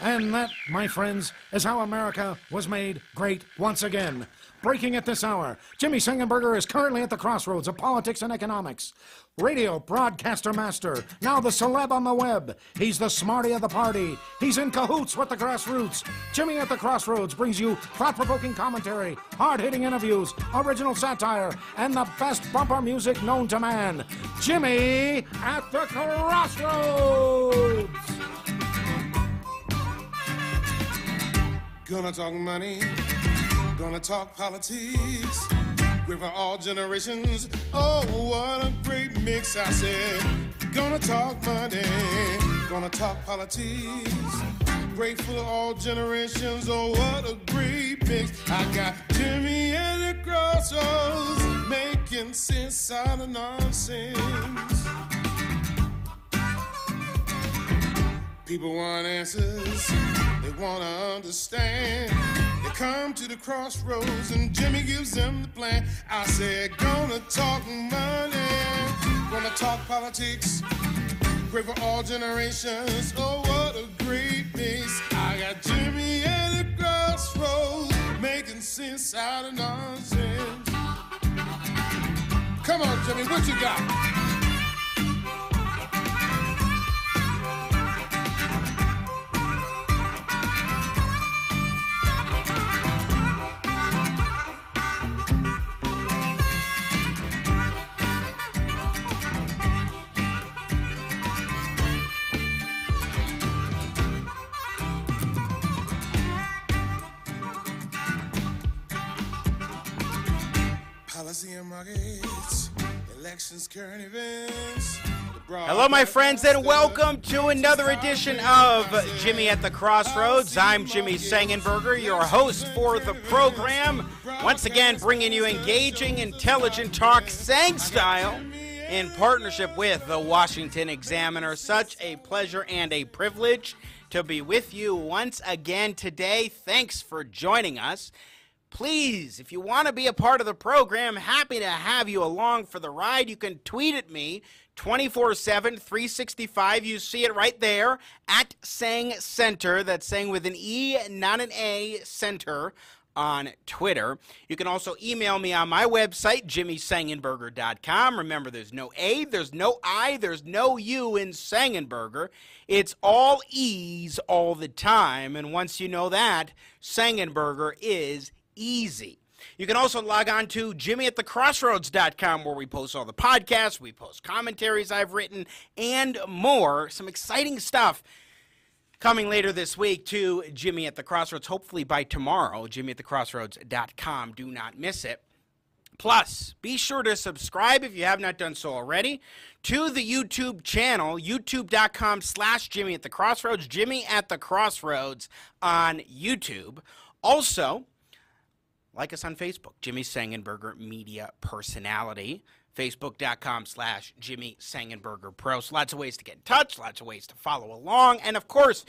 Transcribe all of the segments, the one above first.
And that, my friends, is how America was made great once again. Breaking at this hour, Jimmy Sengenberger is currently at the crossroads of politics and economics. Radio broadcaster master, now the celeb on the web. He's the smarty of the party. He's in cahoots with the grassroots. Jimmy at the Crossroads brings you thought provoking commentary, hard hitting interviews, original satire, and the best bumper music known to man. Jimmy at the Crossroads! Gonna talk money, gonna talk politics. Great for all generations. Oh, what a great mix, I said. Gonna talk money, gonna talk politics. Great for all generations. Oh, what a great mix. I got Jimmy at the crossroads, making sense out of nonsense. People want answers, they want to understand. They come to the crossroads and Jimmy gives them the plan. I said, gonna talk money, gonna talk politics. Great for all generations. Oh, what a great mix. I got Jimmy at the crossroads, making sense out of nonsense. Come on, Jimmy, what you got? Hello, my friends, and welcome to another edition of Jimmy at the Crossroads. I'm Jimmy Sengenberger, your host for the program. Once again, bringing you engaging, intelligent talk, Seng style, in partnership with the Washington Examiner. Such a pleasure and a privilege to be with you once again today. Thanks for joining us. Please, if you want to be a part of the program, happy to have you along for the ride. You can tweet at me 24 7, 365. You see it right there at Seng Center. That's Seng with an E, not an A, Center on Twitter. You can also email me on my website, jimmysengenberger.com. Remember, there's no A, there's no I, there's no U in Sengenberger. It's all E's all the time. And once you know that, Sengenberger is easy. You can also log on to jimmyatthecrossroads.com where we post all the podcasts, we post commentaries I've written, and more. Some exciting stuff coming later this week to Jimmy at the Crossroads, hopefully by tomorrow, jimmyatthecrossroads.com. Do not miss it. Plus, be sure to subscribe if you have not done so already to the YouTube channel, youtube.com slash Jimmy at the Crossroads, Jimmy at the Crossroads on YouTube. Also, like us on Facebook, Jimmy Sengenberger Media Personality. Facebook.com slash Jimmy Sengenberger Pro. So lots of ways to get in touch, lots of ways to follow along, and of course,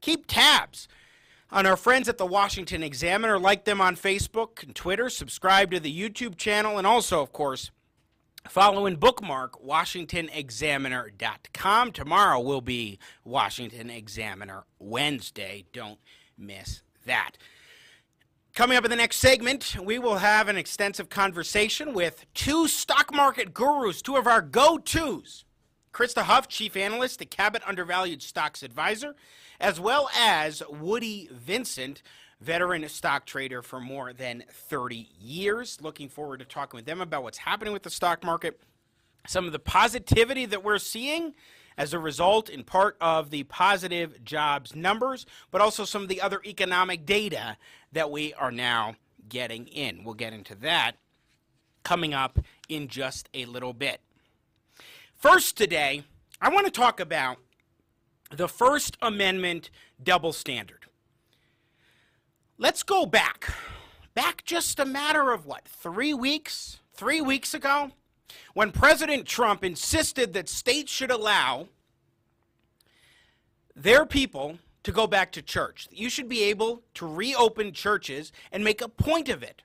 keep tabs on our friends at the Washington Examiner. Like them on Facebook and Twitter, subscribe to the YouTube channel, and also, of course, follow and bookmark WashingtonExaminer.com. Tomorrow will be Washington Examiner Wednesday. Don't miss that. Coming up in the next segment, we will have an extensive conversation with two stock market gurus, two of our go tos. Krista Huff, chief analyst at Cabot Undervalued Stocks Advisor, as well as Woody Vincent, veteran stock trader for more than 30 years. Looking forward to talking with them about what's happening with the stock market, some of the positivity that we're seeing as a result, in part of the positive jobs numbers, but also some of the other economic data that we are now getting in. We'll get into that coming up in just a little bit. First, today, I want to talk about the First Amendment double standard. Let's go back. Back just a matter of what, three weeks? Three weeks ago? When President Trump insisted that states should allow their people to go back to church. You should be able to reopen churches and make a point of it.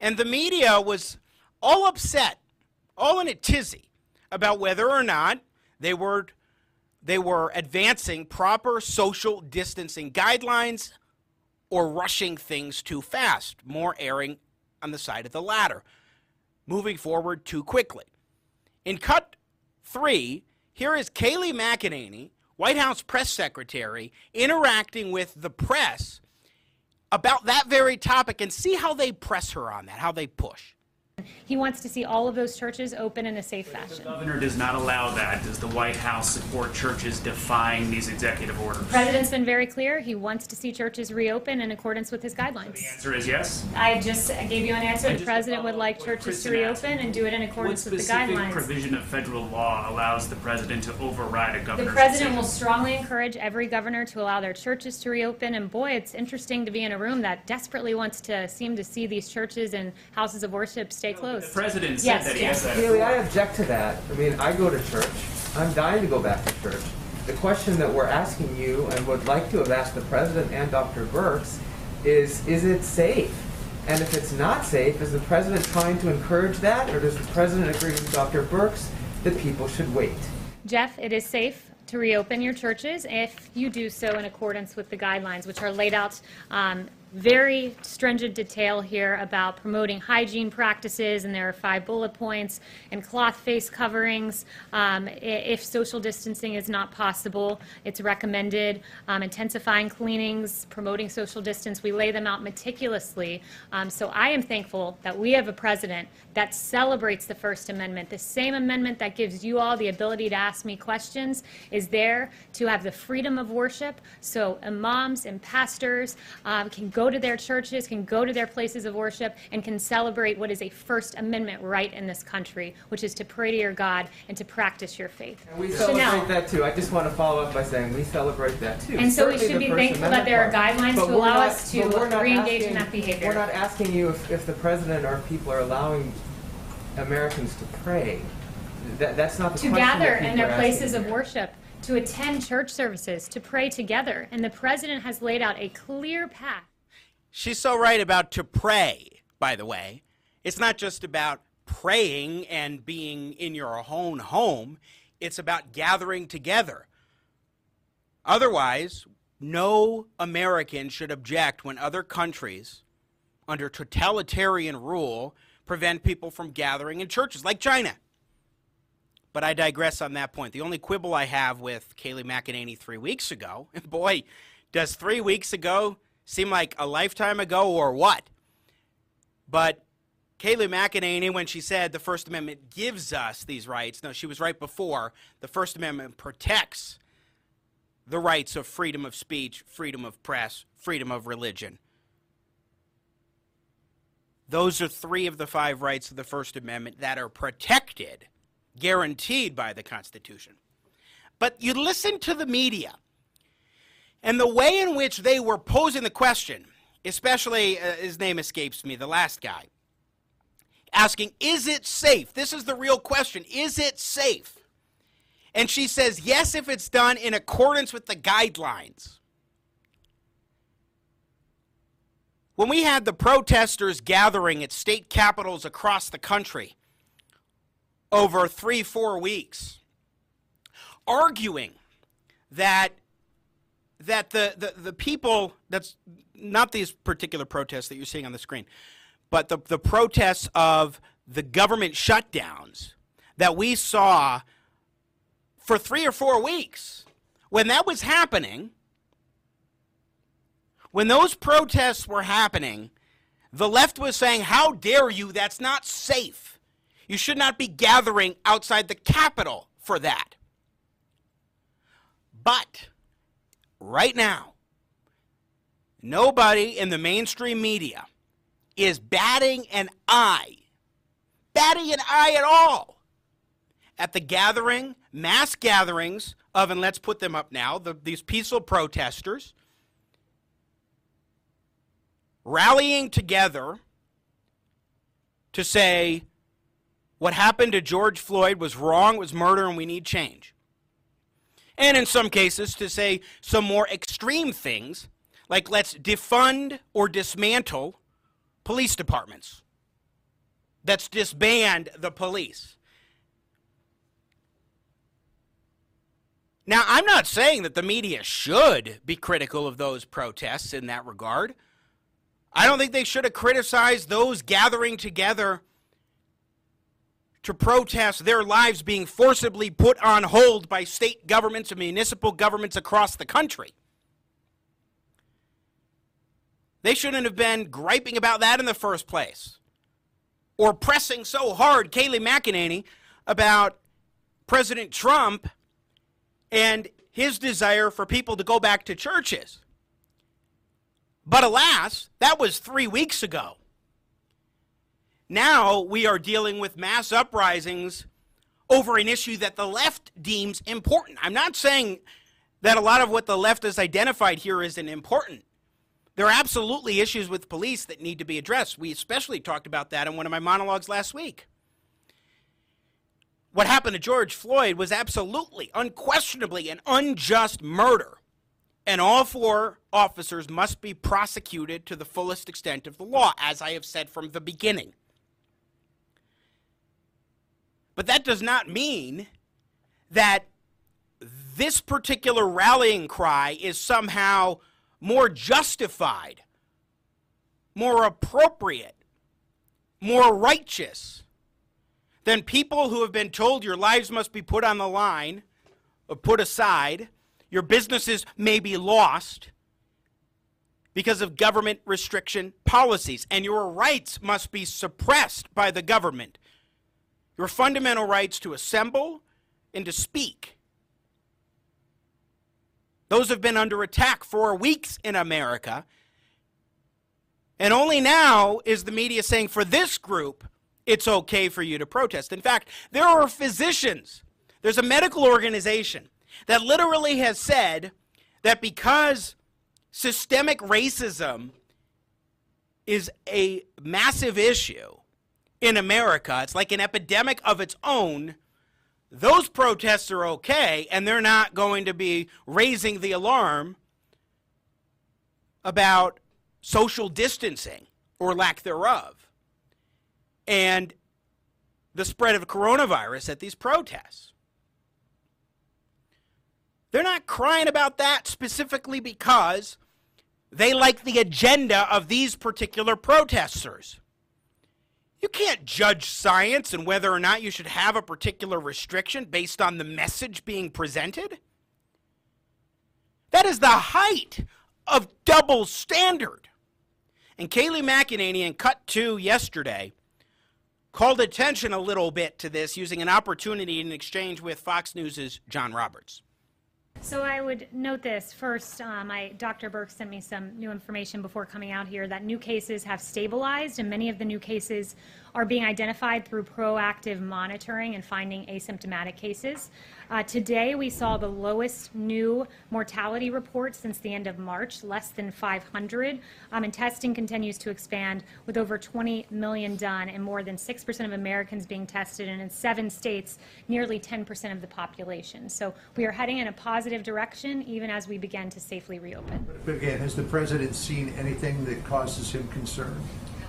And the media was all upset, all in a tizzy about whether or not they were they were advancing proper social distancing guidelines or rushing things too fast, more erring on the side of the latter, moving forward too quickly. In cut three, here is Kayleigh McEnany, White House press secretary, interacting with the press about that very topic and see how they press her on that, how they push. He wants to see all of those churches open in a safe fashion. The governor does not allow that. Does the White House support churches defying these executive orders? The president's been very clear. He wants to see churches reopen in accordance with his guidelines. The answer is yes. I just gave you an answer. The president would like what churches to reopen asked. and do it in accordance with the guidelines. provision of federal law allows the president to override a The governor's president will strongly encourage every governor to allow their churches to reopen. And boy, it's interesting to be in a room that desperately wants to seem to see these churches and houses of worship stay The president said Yes, that he yes. has that. Haley, I object to that. I mean, I go to church. I'm dying to go back to church. The question that we're asking you and would like to have asked the president and Dr. Birx is, is it safe? And if it's not safe, is the president trying to encourage that, or does the president agree with Dr. Birx that people should wait? Jeff, it is safe to reopen your churches if you do so in accordance with the guidelines, which are laid out um, very stringent detail here about promoting hygiene practices, and there are five bullet points, and cloth face coverings. Um, If social distancing is not possible, it's recommended um, intensifying cleanings, promoting social distance. We lay them out meticulously. Um, So I am thankful that we have a president that celebrates the First Amendment. The same amendment that gives you all the ability to ask me questions is there to have the freedom of worship. So imams and pastors um, can go to their churches, can go to their places of worship, and can celebrate what is a First Amendment right in this country, which is to pray to your God and to practice your faith. And we celebrate that too. I just want to follow up by saying we celebrate that too. And so we should be thankful that there are guidelines to allow not- us to re-engage in that behavior. We're not asking you if, if the president or people are allowing Americans to pray. That, that's not the to gather in their places of worship, to attend church services, to pray together. And the president has laid out a clear path. She's so right about to pray, by the way. It's not just about praying and being in your own home, it's about gathering together. Otherwise, no American should object when other countries, under totalitarian rule, prevent people from gathering in churches, like China. But I digress on that point. The only quibble I have with Kayleigh McEnany three weeks ago, and boy, does three weeks ago seem like a lifetime ago or what? But Kayleigh McEnany, when she said the First Amendment gives us these rights, no, she was right before. The First Amendment protects the rights of freedom of speech, freedom of press, freedom of religion. Those are three of the five rights of the First Amendment that are protected, guaranteed by the Constitution. But you listen to the media and the way in which they were posing the question, especially uh, his name escapes me, the last guy, asking, Is it safe? This is the real question. Is it safe? And she says, Yes, if it's done in accordance with the guidelines. When we had the protesters gathering at state capitals across the country over three, four weeks, arguing that that the, the, the people that's not these particular protests that you're seeing on the screen, but the, the protests of the government shutdowns that we saw for three or four weeks. When that was happening, when those protests were happening, the left was saying, How dare you? That's not safe. You should not be gathering outside the Capitol for that. But right now, nobody in the mainstream media is batting an eye, batting an eye at all at the gathering, mass gatherings of, and let's put them up now, the, these peaceful protesters rallying together to say what happened to George Floyd was wrong, was murder, and we need change. And in some cases, to say some more extreme things, like let's defund or dismantle police departments. Let's disband the police. Now, I'm not saying that the media should be critical of those protests in that regard. I don't think they should have criticized those gathering together to protest their lives being forcibly put on hold by state governments and municipal governments across the country. They shouldn't have been griping about that in the first place or pressing so hard, Kayleigh McEnany, about President Trump and his desire for people to go back to churches. But alas, that was three weeks ago. Now we are dealing with mass uprisings over an issue that the left deems important. I'm not saying that a lot of what the left has identified here isn't important. There are absolutely issues with police that need to be addressed. We especially talked about that in one of my monologues last week. What happened to George Floyd was absolutely, unquestionably, an unjust murder. And all four officers must be prosecuted to the fullest extent of the law, as I have said from the beginning. But that does not mean that this particular rallying cry is somehow more justified, more appropriate, more righteous than people who have been told your lives must be put on the line or put aside, your businesses may be lost because of government restriction policies, and your rights must be suppressed by the government your fundamental rights to assemble and to speak. Those have been under attack for weeks in America. And only now is the media saying for this group, it's okay for you to protest. In fact, there are physicians, there's a medical organization that literally has said that because systemic racism is a massive issue, in America. It's like an epidemic of its own. Those protests are okay, and they're not going to be raising the alarm about social distancing or lack thereof and the spread of coronavirus at these protests. They're not crying about that specifically because they like the agenda of these particular protesters. You can't judge science and whether or not you should have a particular restriction based on the message being presented. That is the height of double standard. And Kayleigh McEnany in Cut 2 yesterday called attention a little bit to this using an opportunity in exchange with Fox News' John Roberts. So I would note this first. Um, I, Dr. Birx sent me some new information before coming out here that new cases have stabilized, and many of the new cases are being identified through proactive monitoring and finding asymptomatic cases. Uh, today, we saw the lowest new mortality report since the end of March, less than 500. Um, and testing continues to expand with over 20 million done and more than 6% of Americans being tested, and in seven states, nearly 10% of the population. So we are heading in a positive direction even as we begin to safely reopen. But again, has the president seen anything that causes him concern?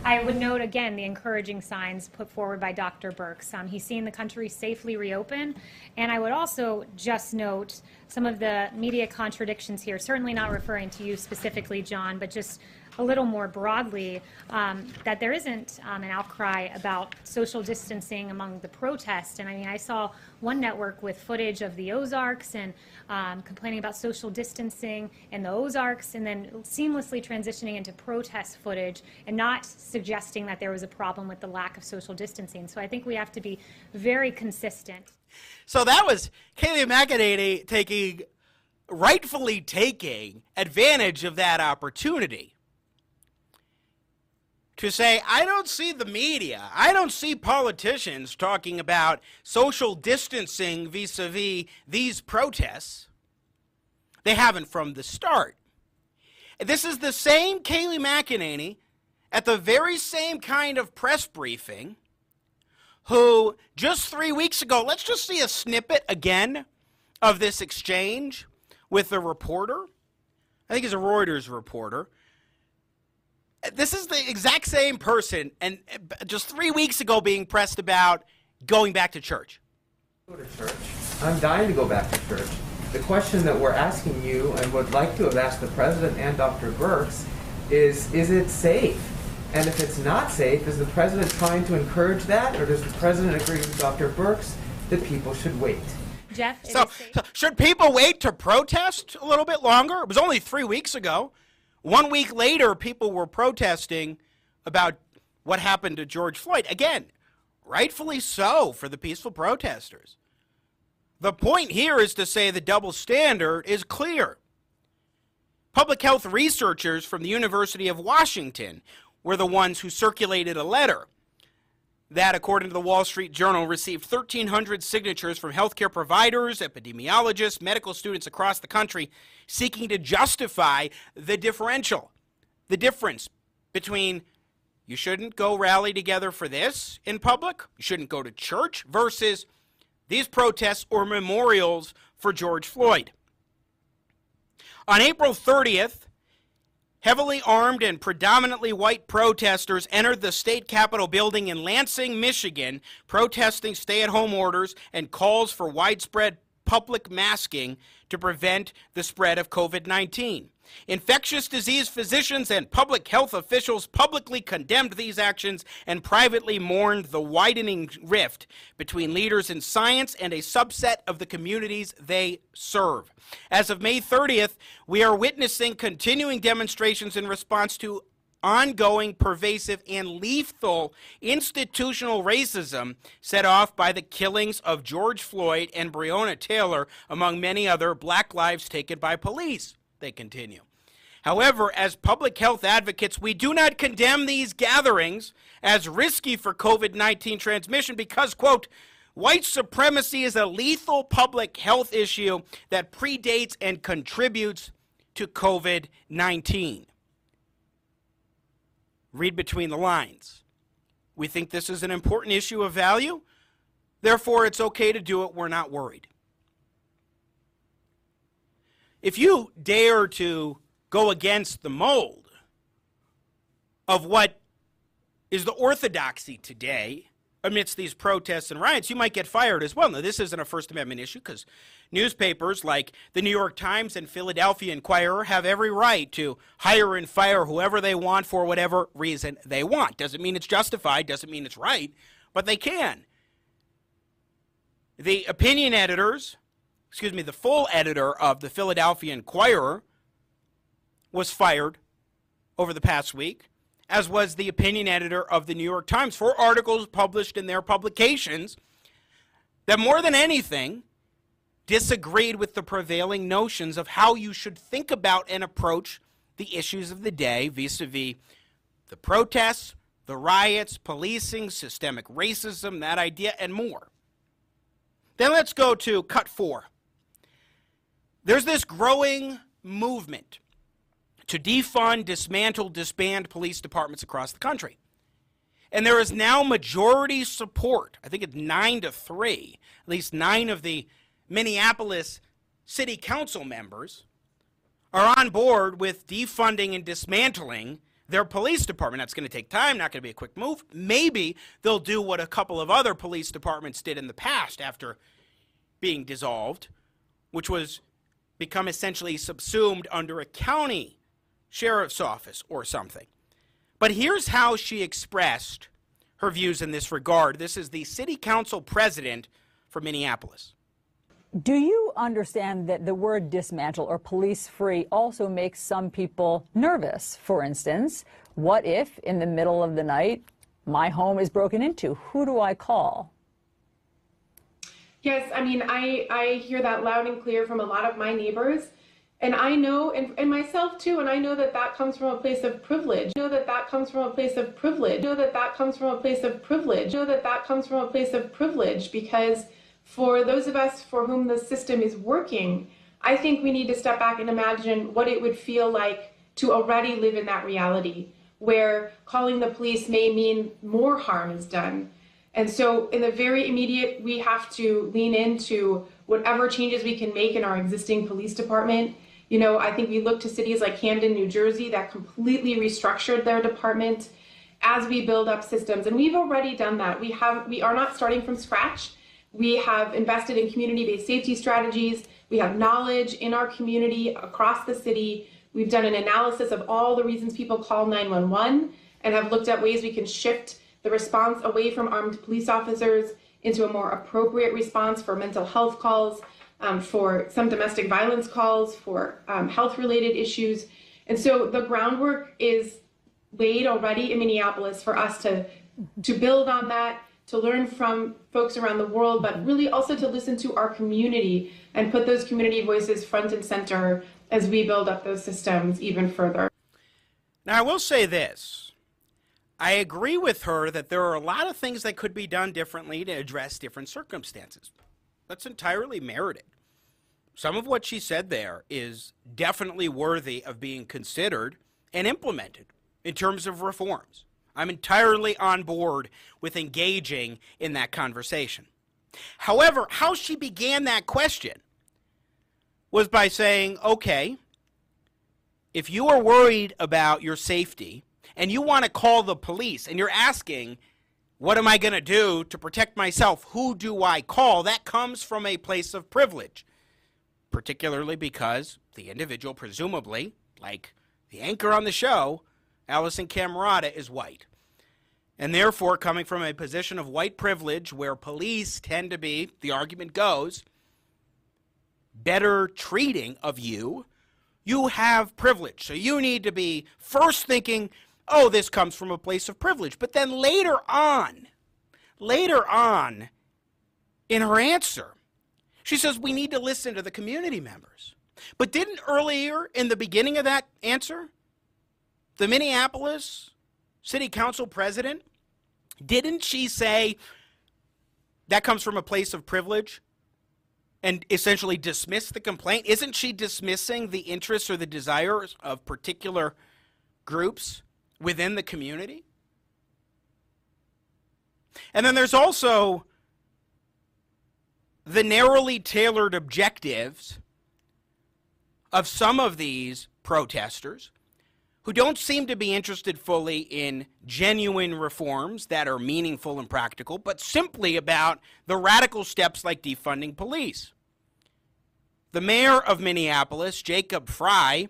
I would note again the encouraging signs put forward by Dr. Birx. Um, he's seen the country safely reopen. And I would also just note some of the media contradictions here, certainly not referring to you specifically, John, but just a little more broadly um, that there isn't um, an outcry about social distancing among the protests. And I mean, I saw one network with footage of the Ozarks and um, complaining about social distancing in the Ozarks and then seamlessly transitioning into protest footage and not suggesting that there was a problem with the lack of social distancing. So I think we have to be very consistent. So that was Kayleigh McEnany taking, rightfully taking advantage of that opportunity to say, I don't see the media, I don't see politicians talking about social distancing vis a vis these protests. They haven't from the start. This is the same Kayleigh McEnany at the very same kind of press briefing who just three weeks ago, let's just see a snippet again of this exchange with the reporter. I think he's a Reuters reporter this is the exact same person, and uh, just three weeks ago being pressed about going back to church. Go to church. I'm dying to go back to church. The question that we're asking you and would like to have asked the president and Dr. Birx is is it safe? And if it's not safe, is the president trying to encourage that, or does the president agree with Dr. Birx that people should wait? Jeff, So, so should people wait to protest a little bit longer? It was only three weeks ago. One week later, people were protesting about what happened to George Floyd. Again, rightfully so for the peaceful protesters. The point here is to say the double standard is clear. Public health researchers from the University of Washington were the ones who circulated a letter that, according to the Wall Street Journal, received 1,300 signatures from healthcare providers, epidemiologists, medical students across the country seeking to justify the differential, the difference between you shouldn't go rally together for this in public, you shouldn't go to church, versus these protests or memorials for George Floyd. On April 30th, Heavily armed and predominantly white protesters entered the state capitol building in Lansing, Michigan, protesting stay at home orders and calls for widespread public masking to prevent the spread of COVID 19. Infectious disease physicians and public health officials publicly condemned these actions and privately mourned the widening rift between leaders in science and a subset of the communities they serve. As of May 30th, we are witnessing continuing demonstrations in response to ongoing, pervasive, and lethal institutional racism set off by the killings of George Floyd and Breonna Taylor, among many other black lives taken by police. They continue. However, as public health advocates, we do not condemn these gatherings as risky for COVID 19 transmission because, quote, white supremacy is a lethal public health issue that predates and contributes to COVID 19 read between the lines. We think this is an important issue of value, therefore, it's okay to do it. We're not worried. If you dare to go against the mold of what is the orthodoxy today amidst these protests and riots, you might get fired as well. Now, this isn't a First Amendment issue because newspapers like the New York Times and Philadelphia Inquirer have every right to hire and fire whoever they want for whatever reason they want. Doesn't mean it's justified, doesn't mean it's right, but they can. The opinion editors, excuse me, the full editor of the Philadelphia Inquirer was fired over the past week as was the opinion editor of the New York Times, for articles published in their publications that more than anything disagreed with the prevailing notions of how you should think about and approach the issues of the day vis a vis the protests, the riots, policing, systemic racism, that idea, and more. Then let's go to cut four. There's this growing movement to defund, dismantle, disband police departments across the country. And there is now majority support. I think it's nine to three. At least nine of the Minneapolis city council members are on board with defunding and dismantling their police department. That's going to take time, not going to be a quick move. Maybe they'll do what a couple of other police departments did in the past after being dissolved, which was become essentially subsumed under a county sheriff's office or something. But here's how she expressed her views in this regard. This is the city council president for Minneapolis. Do you understand that the word dismantle or police free also makes some people nervous? For instance, what if in the middle of the night my home is broken into? Who do I call? Yes, I mean, I, I hear that loud and clear from a lot of my neighbors. And I know, and, and myself too, and I know that that comes from a place of privilege. I know that that comes from a place of privilege. I know that that comes from a place of privilege. I know that that comes from a place of privilege because for those of us for whom the system is working, I think we need to step back and imagine what it would feel like to already live in that reality where calling the police may mean more harm is done. And so, in the very immediate, we have to lean into whatever changes we can make in our existing police department you know, I think we look to cities like Camden, New Jersey, that completely restructured their department as we build up systems. And we've already done that. We have we are not starting from scratch. We have invested in community based safety strategies. We have knowledge in our community across the city. We've done an analysis of all the reasons people call 911 and have looked at ways we can shift the response away from armed police officers into a more appropriate response for mental health calls, um, for some domestic violence calls, for um, health related issues. And so the groundwork is laid already in Minneapolis for us to, to build on that, to learn from folks around the world, but really also to listen to our community and put those community voices front and center as we build up those systems even further. Now, I will say this. I agree with her that there are a lot of things that could be done differently to address different circumstances. That's entirely merited. Some of what she said there is definitely worthy of being considered and implemented in terms of reforms. I'm entirely on board with engaging in that conversation. However, how she began that question was by saying, okay, if you are worried about your safety and you want to call the police and you're asking, what am I going to do to protect myself? Who do I call? That comes from a place of privilege, particularly because the individual, presumably, like the anchor on the show, Alisyn Camerota, is white. And therefore, coming from a position of white privilege where police tend to be, the argument goes, better treating of you, you have privilege. So you need to be first thinking, oh, this comes from a place of privilege. But then later on, later on in her answer, she says we need to listen to the community members. But didn't earlier in the beginning of that answer, the Minneapolis City Council president, didn't she say that comes from a place of privilege? and essentially dismiss the complaint? Isn't she dismissing the interests or the desires of particular groups within the community? And then there's also the narrowly tailored objectives of some of these protesters who don't seem to be interested fully in genuine reforms that are meaningful and practical, but simply about the radical steps like defunding police. The mayor of Minneapolis, Jacob Frey,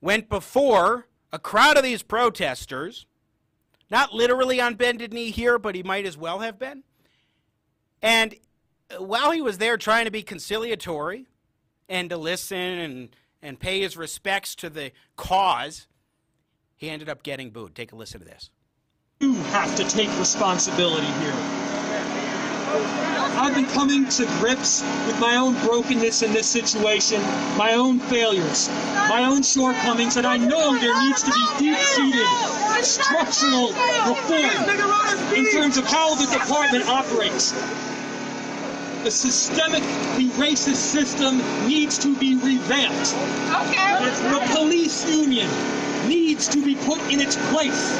went before a crowd of these protesters, not literally on bended knee here, but he might as well have been. And while he was there trying to be conciliatory and to listen and, and pay his respects to the cause, he ended up getting booed. Take a listen to this. You have to take responsibility here. I've been coming to grips with my own brokenness in this situation, my own failures, my own shortcomings, and I know there needs to be deep-seated structural reform in terms of how the department operates. The systemically racist system needs to be revamped. Okay. The police union needs to be put in its place.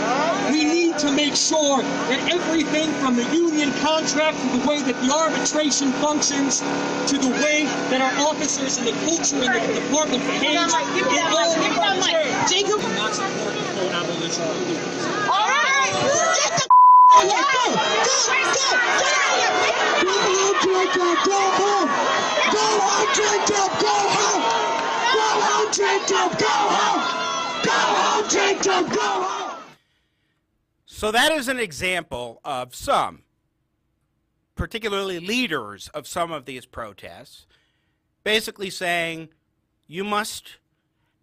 We need to make sure that everything from the union contract to the way that the arbitration functions to the way that our officers and the culture in the department behaves, it all Jacob. I'm not supporting full abolition of All right. Get the Go, go, go, go. Go home, Jacob, go, home, Go home, Jacob, go home. Go home, Jacob, go home. Jacob, go home! So that is an example of some, particularly leaders of some of these protests, basically saying you must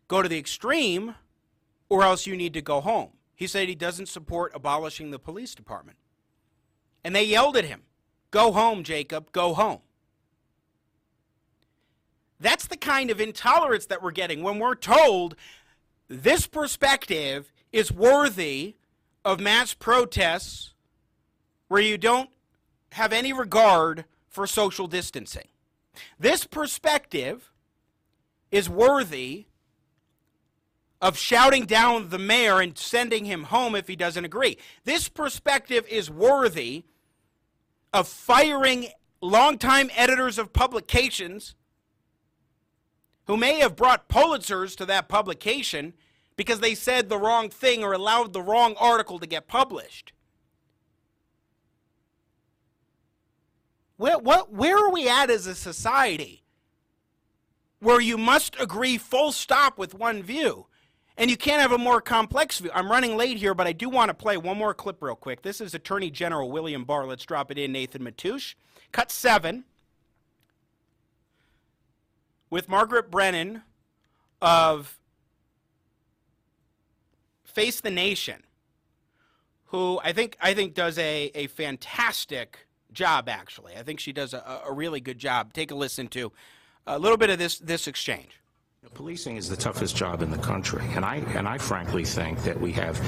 go to the extreme or else you need to go home. He said he doesn't support abolishing the police department. And they yelled at him, Go home, Jacob, go home. That's the kind of intolerance that we're getting when we're told this perspective is worthy of mass protests where you don't have any regard for social distancing. This perspective is worthy of shouting down the mayor and sending him home if he doesn't agree. This perspective is worthy of firing longtime editors of publications who may have brought Pulitzers to that publication because they said the wrong thing or allowed the wrong article to get published. Where, what, where are we at as a society where you must agree full stop with one view? And you can't have a more complex view. I'm running late here, but I do want to play one more clip real quick. This is Attorney General William Barr. Let's drop it in, Nathan Matoush. Cut seven with Margaret Brennan of Face the Nation, who I think I think does a, a fantastic job. Actually, I think she does a, a really good job. Take a listen to a little bit of this this exchange. Policing is the toughest job in the country, and I and I frankly think that we have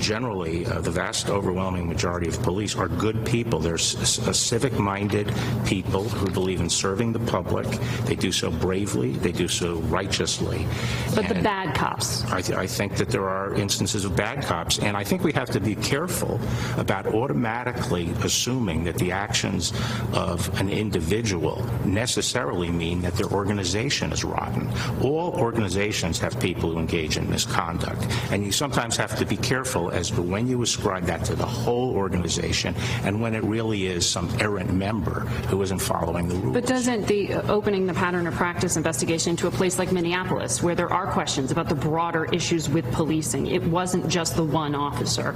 generally uh, the vast overwhelming majority of police are good people. They're civic-minded people who believe in serving the public. They do so bravely. They do so righteously. But and the bad cops. I, th- I think that there are instances of bad cops, and I think we have to be careful about automatically assuming that the actions of an individual necessarily mean that their organization is rotten. All all organizations have people who engage in misconduct. And you sometimes have to be careful as to when you ascribe that to the whole organization and when it really is some errant member who isn't following the rules. But doesn't the uh, opening the pattern of practice investigation to a place like Minneapolis, where there are questions about the broader issues with policing, it wasn't just the one officer,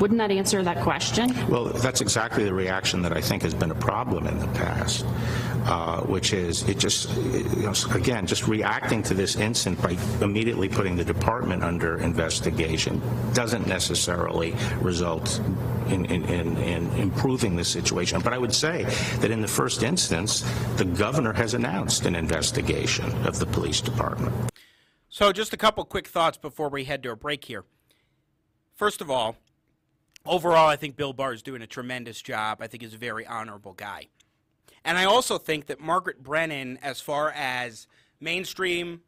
wouldn't that answer that question? Well, that's exactly the reaction that I think has been a problem in the past, uh, which is it just, you know, again, just reacting to this incident by immediately putting the department under investigation doesn't necessarily result in, in, in, in improving the situation. But I would say that in the first instance, the governor has announced an investigation of the police department. So, just a couple quick thoughts before we head to a break here. First of all, overall, I think Bill Barr is doing a tremendous job. I think he's a very honorable guy. And I also think that Margaret Brennan, as far as mainstream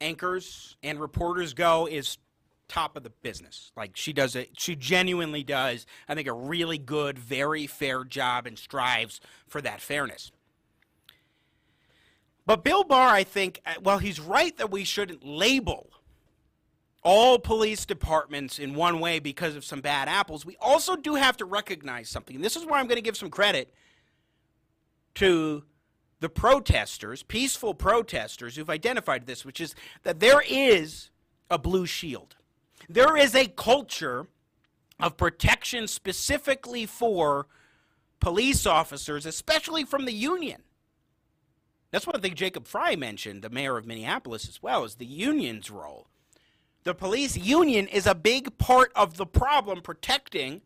anchors and reporters go, is top of the business. Like she does it, she genuinely does, I think, a really good, very fair job and strives for that fairness. But Bill Barr, I think, uh, well, he's right that we shouldn't label all police departments in one way because of some bad apples, we also do have to recognize something. And this is where I'm going to give some credit to the protesters, peaceful protesters who've identified this, which is that there is a blue shield. There is a culture of protection specifically for police officers, especially from the union. That's one thing Jacob Frey mentioned, the mayor of Minneapolis as well, is the union's role. The police union is a big part of the problem protecting,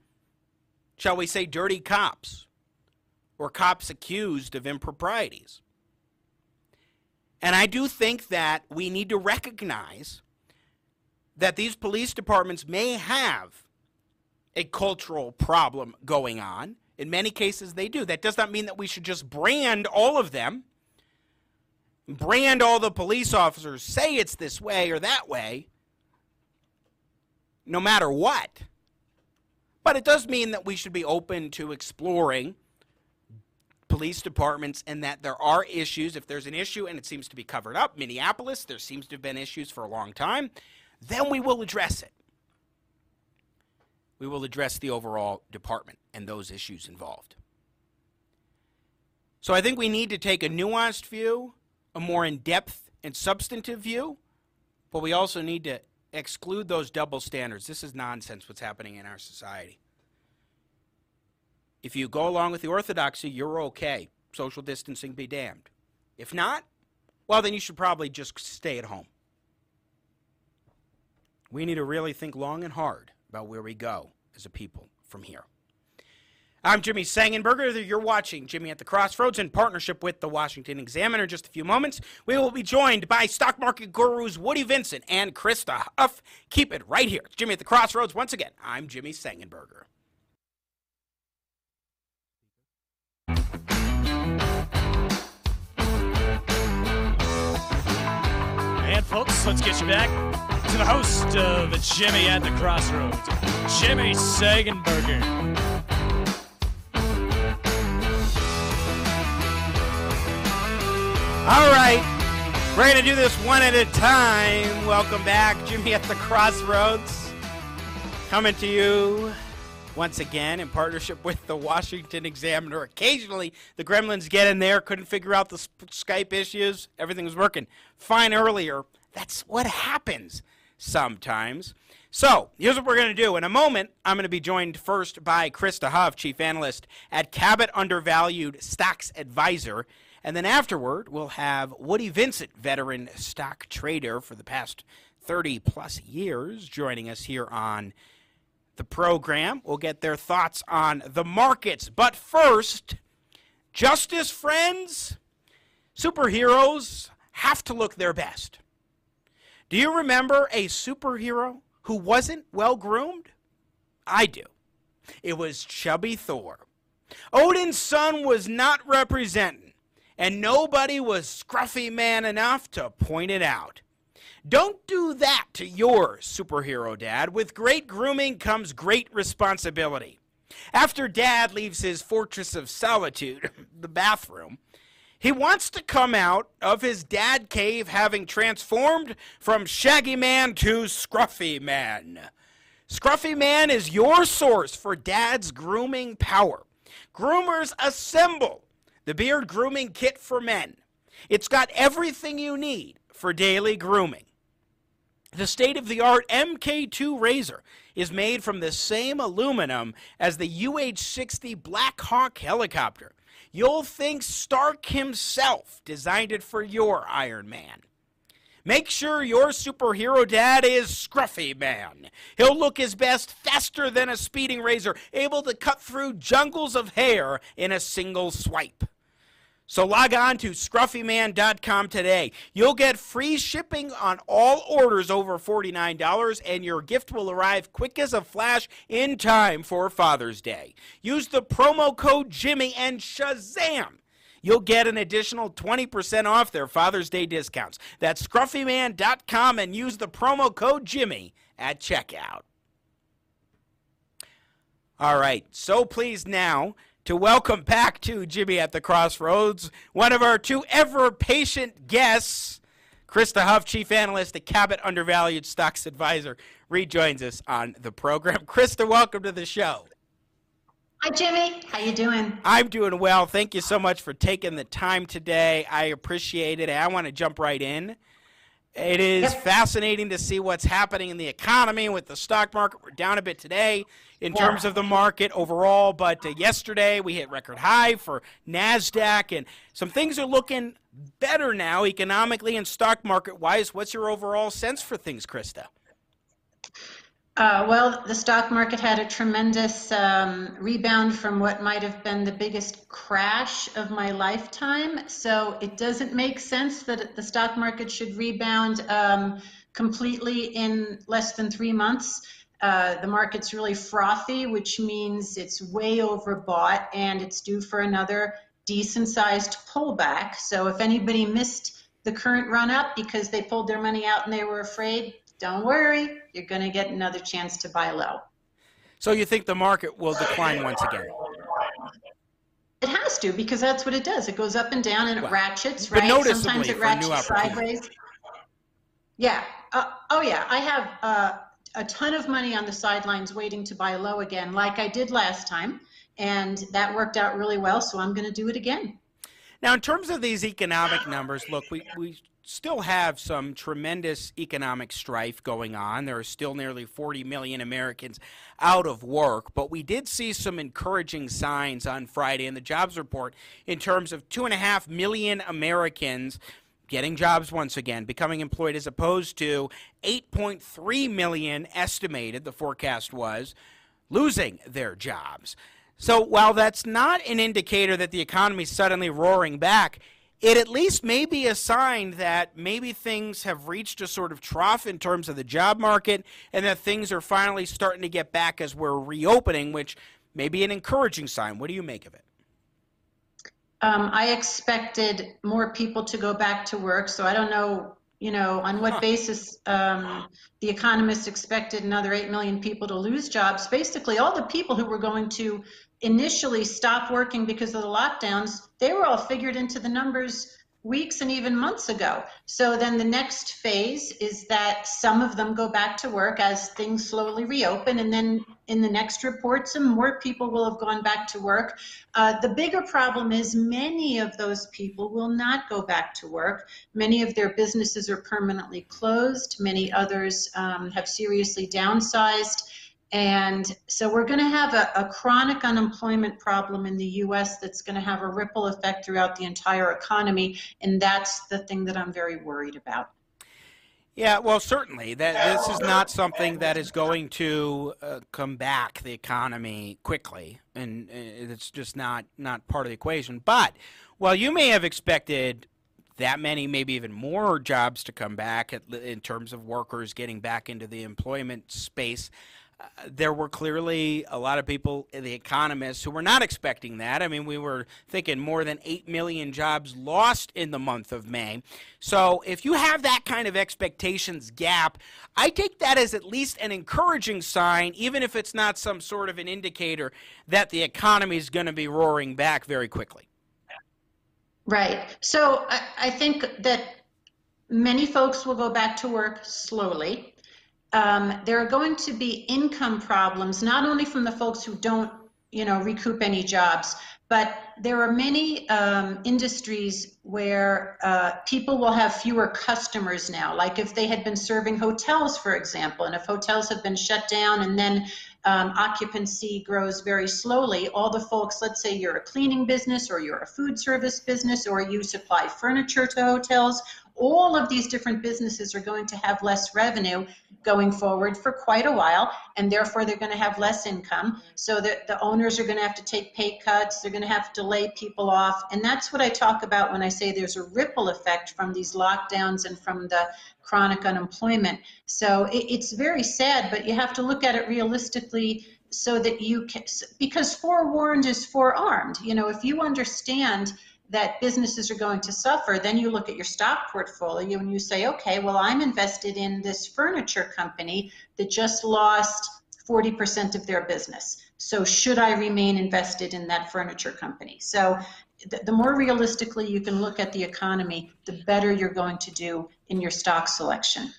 shall we say, dirty cops or cops accused of improprieties. And I do think that we need to recognize that these police departments may have a cultural problem going on. In many cases, they do. That does not mean that we should just brand all of them, brand all the police officers, say it's this way or that way no matter what. But it does mean that we should be open to exploring police departments and that there are issues. If there's an issue and it seems to be covered up, Minneapolis, there seems to have been issues for a long time, then we will address it. We will address the overall department and those issues involved. So I think we need to take a nuanced view, a more in depth and substantive view, but we also need to exclude those double standards. This is nonsense what's happening in our society. If you go along with the orthodoxy, you're okay. Social distancing be damned. If not, well, then you should probably just stay at home. We need to really think long and hard about where we go as a people from here. I'm Jimmy Sengenberger. You're watching Jimmy at the Crossroads in partnership with the Washington Examiner. In just a few moments, we will be joined by stock market gurus Woody Vincent and Krista Huff. Keep it right here. Jimmy at the Crossroads. Once again, I'm Jimmy Sengenberger. And folks, let's get you back to the host of Jimmy at the Crossroads, Jimmy Sengenberger. All right. We're going to do this one at a time. Welcome back, Jimmy at the Crossroads. Coming to you once again in partnership with the Washington Examiner. Occasionally, the gremlins get in there, couldn't figure out the Skype issues. Everything was working fine earlier. That's what happens sometimes. So, here's what we're going to do. In a moment, I'm going to be joined first by Krista Huff, Chief Analyst at Cabot Undervalued Stocks Advisor. And then afterward, we'll have Woody Vincent, veteran stock trader for the past 30 plus years, joining us here on the program. We'll get their thoughts on the markets. But first, justice friends, superheroes have to look their best. Do you remember a superhero who wasn't well groomed? I do. It was Chubby Thor. Odin's son was not representing, and nobody was scruffy man enough to point it out. Don't do that to your superhero dad. With great grooming comes great responsibility. After dad leaves his fortress of solitude, the bathroom, he wants to come out of his dad cave having transformed from Shaggy Man to Scruffy Man. Scruffy Man is your source for dad's grooming power. Groomers Assemble, the beard grooming kit for men. It's got everything you need for daily grooming. The state of the art MK2 razor is made from the same aluminum as the UH 60 Black Hawk helicopter. You'll think Stark himself designed it for your Iron Man. Make sure your superhero dad is Scruffy Man. He'll look his best faster than a speeding razor, able to cut through jungles of hair in a single swipe. So log on to scruffyman.com today. You'll get free shipping on all orders over $49 and your gift will arrive quick as a flash in time for Father's Day. Use the promo code Jimmy and Shazam! You'll get an additional 20% off their Father's Day discounts. That's scruffyman.com and use the promo code Jimmy at checkout. All right, so pleased now to welcome back to Jimmy at the Crossroads one of our two ever patient guests, Krista Huff, Chief Analyst at Cabot Undervalued Stocks Advisor, rejoins us on the program. Krista, welcome to the show. Hi, Jimmy. How you doing? I'm doing well. Thank you so much for taking the time today. I appreciate it. I want to jump right in. It is yep. fascinating to see what's happening in the economy with the stock market. We're down a bit today in yeah. terms of the market overall, but uh, yesterday we hit record high for Nasdaq, and some things are looking better now economically and stock market wise. What's your overall sense for things, Krista? Uh, well, the stock market had a tremendous um, rebound from what might have been the biggest crash of my lifetime. So it doesn't make sense that the stock market should rebound um, completely in less than three months. Uh, the market's really frothy, which means it's way overbought and it's due for another decent sized pullback. So if anybody missed the current run up because they pulled their money out and they were afraid, don't worry, you're going to get another chance to buy low. So you think the market will decline once again? It has to because that's what it does. It goes up and down and it well, ratchets, right? Sometimes it ratchets sideways. Yeah. Uh, oh yeah. I have uh, a ton of money on the sidelines waiting to buy low again, like I did last time, and that worked out really well. So I'm going to do it again. Now, in terms of these economic numbers, look, we, we still have some tremendous economic strife going on. There are still nearly 40 million Americans out of work, but we did see some encouraging signs on Friday in the jobs report in terms of 2.5 million Americans getting jobs once again, becoming employed, as opposed to 8.3 million estimated, the forecast was, losing their jobs. So while that's not an indicator that the economy is suddenly roaring back, it at least may be a sign that maybe things have reached a sort of trough in terms of the job market and that things are finally starting to get back as we're reopening, which may be an encouraging sign. What do you make of it? Um, I expected more people to go back to work, so I don't know, you know, on what basis um, the economists expected another 8 million people to lose jobs. Basically, all the people who were going to initially stop working because of the lockdowns, they were all figured into the numbers weeks and even months ago. So then the next phase is that some of them go back to work as things slowly reopen, and then in the next report, some more people will have gone back to work. Uh, the bigger problem is many of those people will not go back to work. Many of their businesses are permanently closed. Many others um, have seriously downsized. And so we're going to have a, a, chronic unemployment problem in the US that's going to have a ripple effect throughout the entire economy. And that's the thing that I'm very worried about. Yeah, well, certainly that this is not something that is going to uh, come back the economy quickly, and uh, it's just not not part of the equation. But while you may have expected that many, maybe even more jobs to come back in terms of workers getting back into the employment space, there were clearly a lot of people, the economists, who were not expecting that. I mean, we were thinking more than 8 million jobs lost in the month of May. So if you have that kind of expectations gap, I take that as at least an encouraging sign, even if it's not some sort of an indicator that the economy is going to be roaring back very quickly. Right. So I, I think that many folks will go back to work slowly um, there are going to be income problems, not only from the folks who don't, you know, recoup any jobs, but there are many um, industries where uh, people will have fewer customers now. Like if they had been serving hotels, for example, and if hotels have been shut down and then um, occupancy grows very slowly, all the folks, let's say you're a cleaning business or you're a food service business or you supply furniture to hotels, all of these different businesses are going to have less revenue going forward for quite a while, and therefore they're going to have less income. So the, the owners are going to have to take pay cuts, they're going to have to lay people off. And that's what I talk about when I say there's a ripple effect from these lockdowns and from the chronic unemployment. So it, it's very sad, but you have to look at it realistically so that you can, because forewarned is forearmed. You know, if you understand that businesses are going to suffer, then you look at your stock portfolio and you say, okay, well, I'm invested in this furniture company that just lost 40% of their business. So should I remain invested in that furniture company? So the, the more realistically you can look at the economy, the better you're going to do in your stock selection.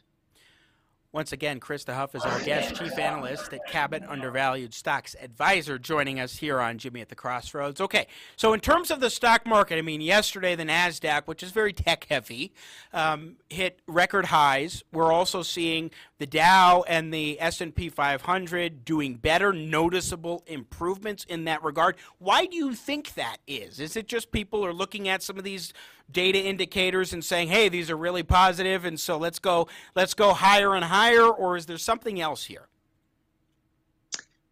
Once again, Krista Huff is our guest chief analyst at Cabot Undervalued Stocks Advisor, joining us here on Jimmy at the Crossroads. Okay, so in terms of the stock market, I mean, yesterday the Nasdaq, which is very tech heavy, um, hit record highs. We're also seeing the Dow and the S&P 500 doing better, noticeable improvements in that regard. Why do you think that is? Is it just people are looking at some of these data indicators and saying, "Hey, these are really positive, and so let's go let's go higher and higher," or is there something else here?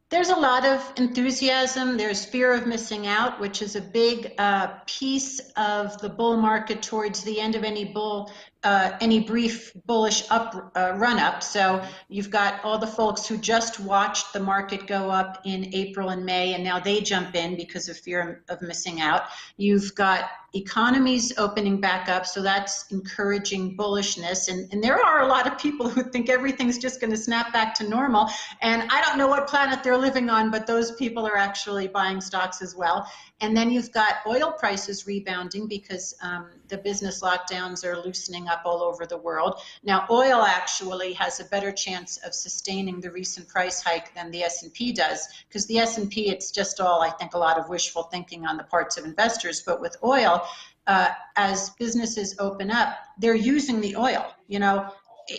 There's a lot of enthusiasm. There's fear of missing out, which is a big uh, piece of the bull market towards the end of any bull uh, any brief bullish up uh, run up. So you've got all the folks who just watched the market go up in April and May, and now they jump in because of fear of missing out. You've got economies opening back up, so that's encouraging bullishness. And, and there are a lot of people who think everything's just going to snap back to normal. And I don't know what planet they're living on, but those people are actually buying stocks as well. And then you've got oil prices rebounding because um, the business lockdowns are loosening up all over the world. Now, oil actually has a better chance of sustaining the recent price hike than the S&P does, because the S&P, it's just all, I think, a lot of wishful thinking on the parts of investors. But with oil, uh, as businesses open up, they're using the oil. You know,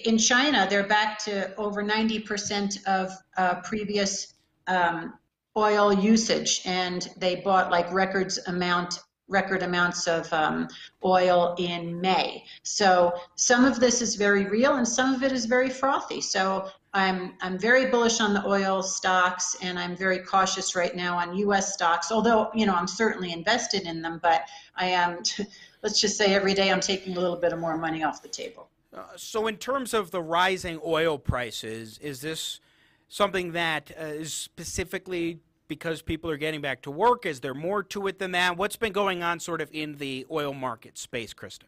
in China, they're back to over 90% of uh, previous um, oil usage, and they bought like records amount record amounts of um, oil in May. So some of this is very real and some of it is very frothy. So I'm I'm very bullish on the oil stocks and I'm very cautious right now on US stocks. Although, you know, I'm certainly invested in them, but I am let's just say every day I'm taking a little bit of more money off the table. Uh, so in terms of the rising oil prices, is this something that uh, is specifically because people are getting back to work? Is there more to it than that? What's been going on sort of in the oil market space, Krista?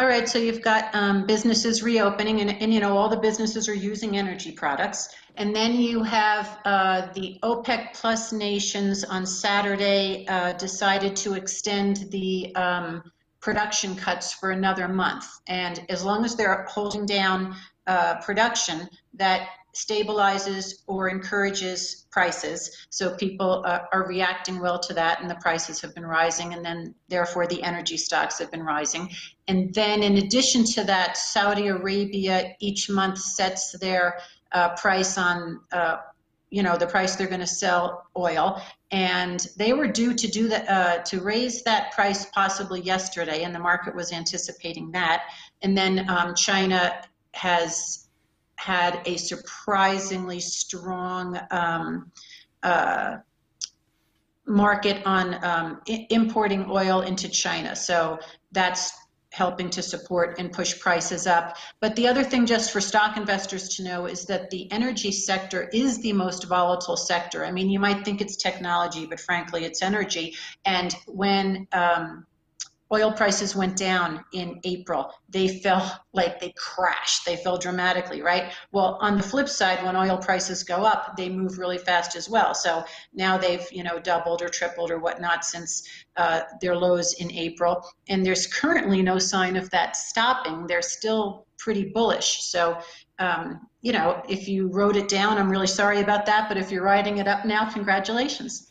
All right, so you've got um, businesses reopening, and, and, you know all the businesses are using energy products, and then you have uh, the OPEC plus nations on Saturday uh, decided to extend the um, production cuts for another month. And as long as they're holding down uh, production, that stabilizes or encourages prices. So people uh, are reacting well to that, and the prices have been rising, and then therefore the energy stocks have been rising. And then, in addition to that, Saudi Arabia each month sets their uh, price on. Uh, you know the price they're going to sell oil, and they were due to do that uh, to raise that price possibly yesterday, and the market was anticipating that. And then um, China has had a surprisingly strong um, uh, market on um, importing oil into China. So that's helping to support and push prices up. But the other thing, just for stock investors to know, is that the energy sector is the most volatile sector. I mean, you might think it's technology, but frankly, it's energy. And when um, oil prices went down in April. They fell like they crashed. They fell dramatically, right? Well, on the flip side, when oil prices go up, they move really fast as well. So now they've, you know, doubled or tripled or whatnot since uh, their lows in April. And there's currently no sign of that stopping. They're still pretty bullish. So, um, you know, if you wrote it down, I'm really sorry about that. But if you're writing it up now, congratulations.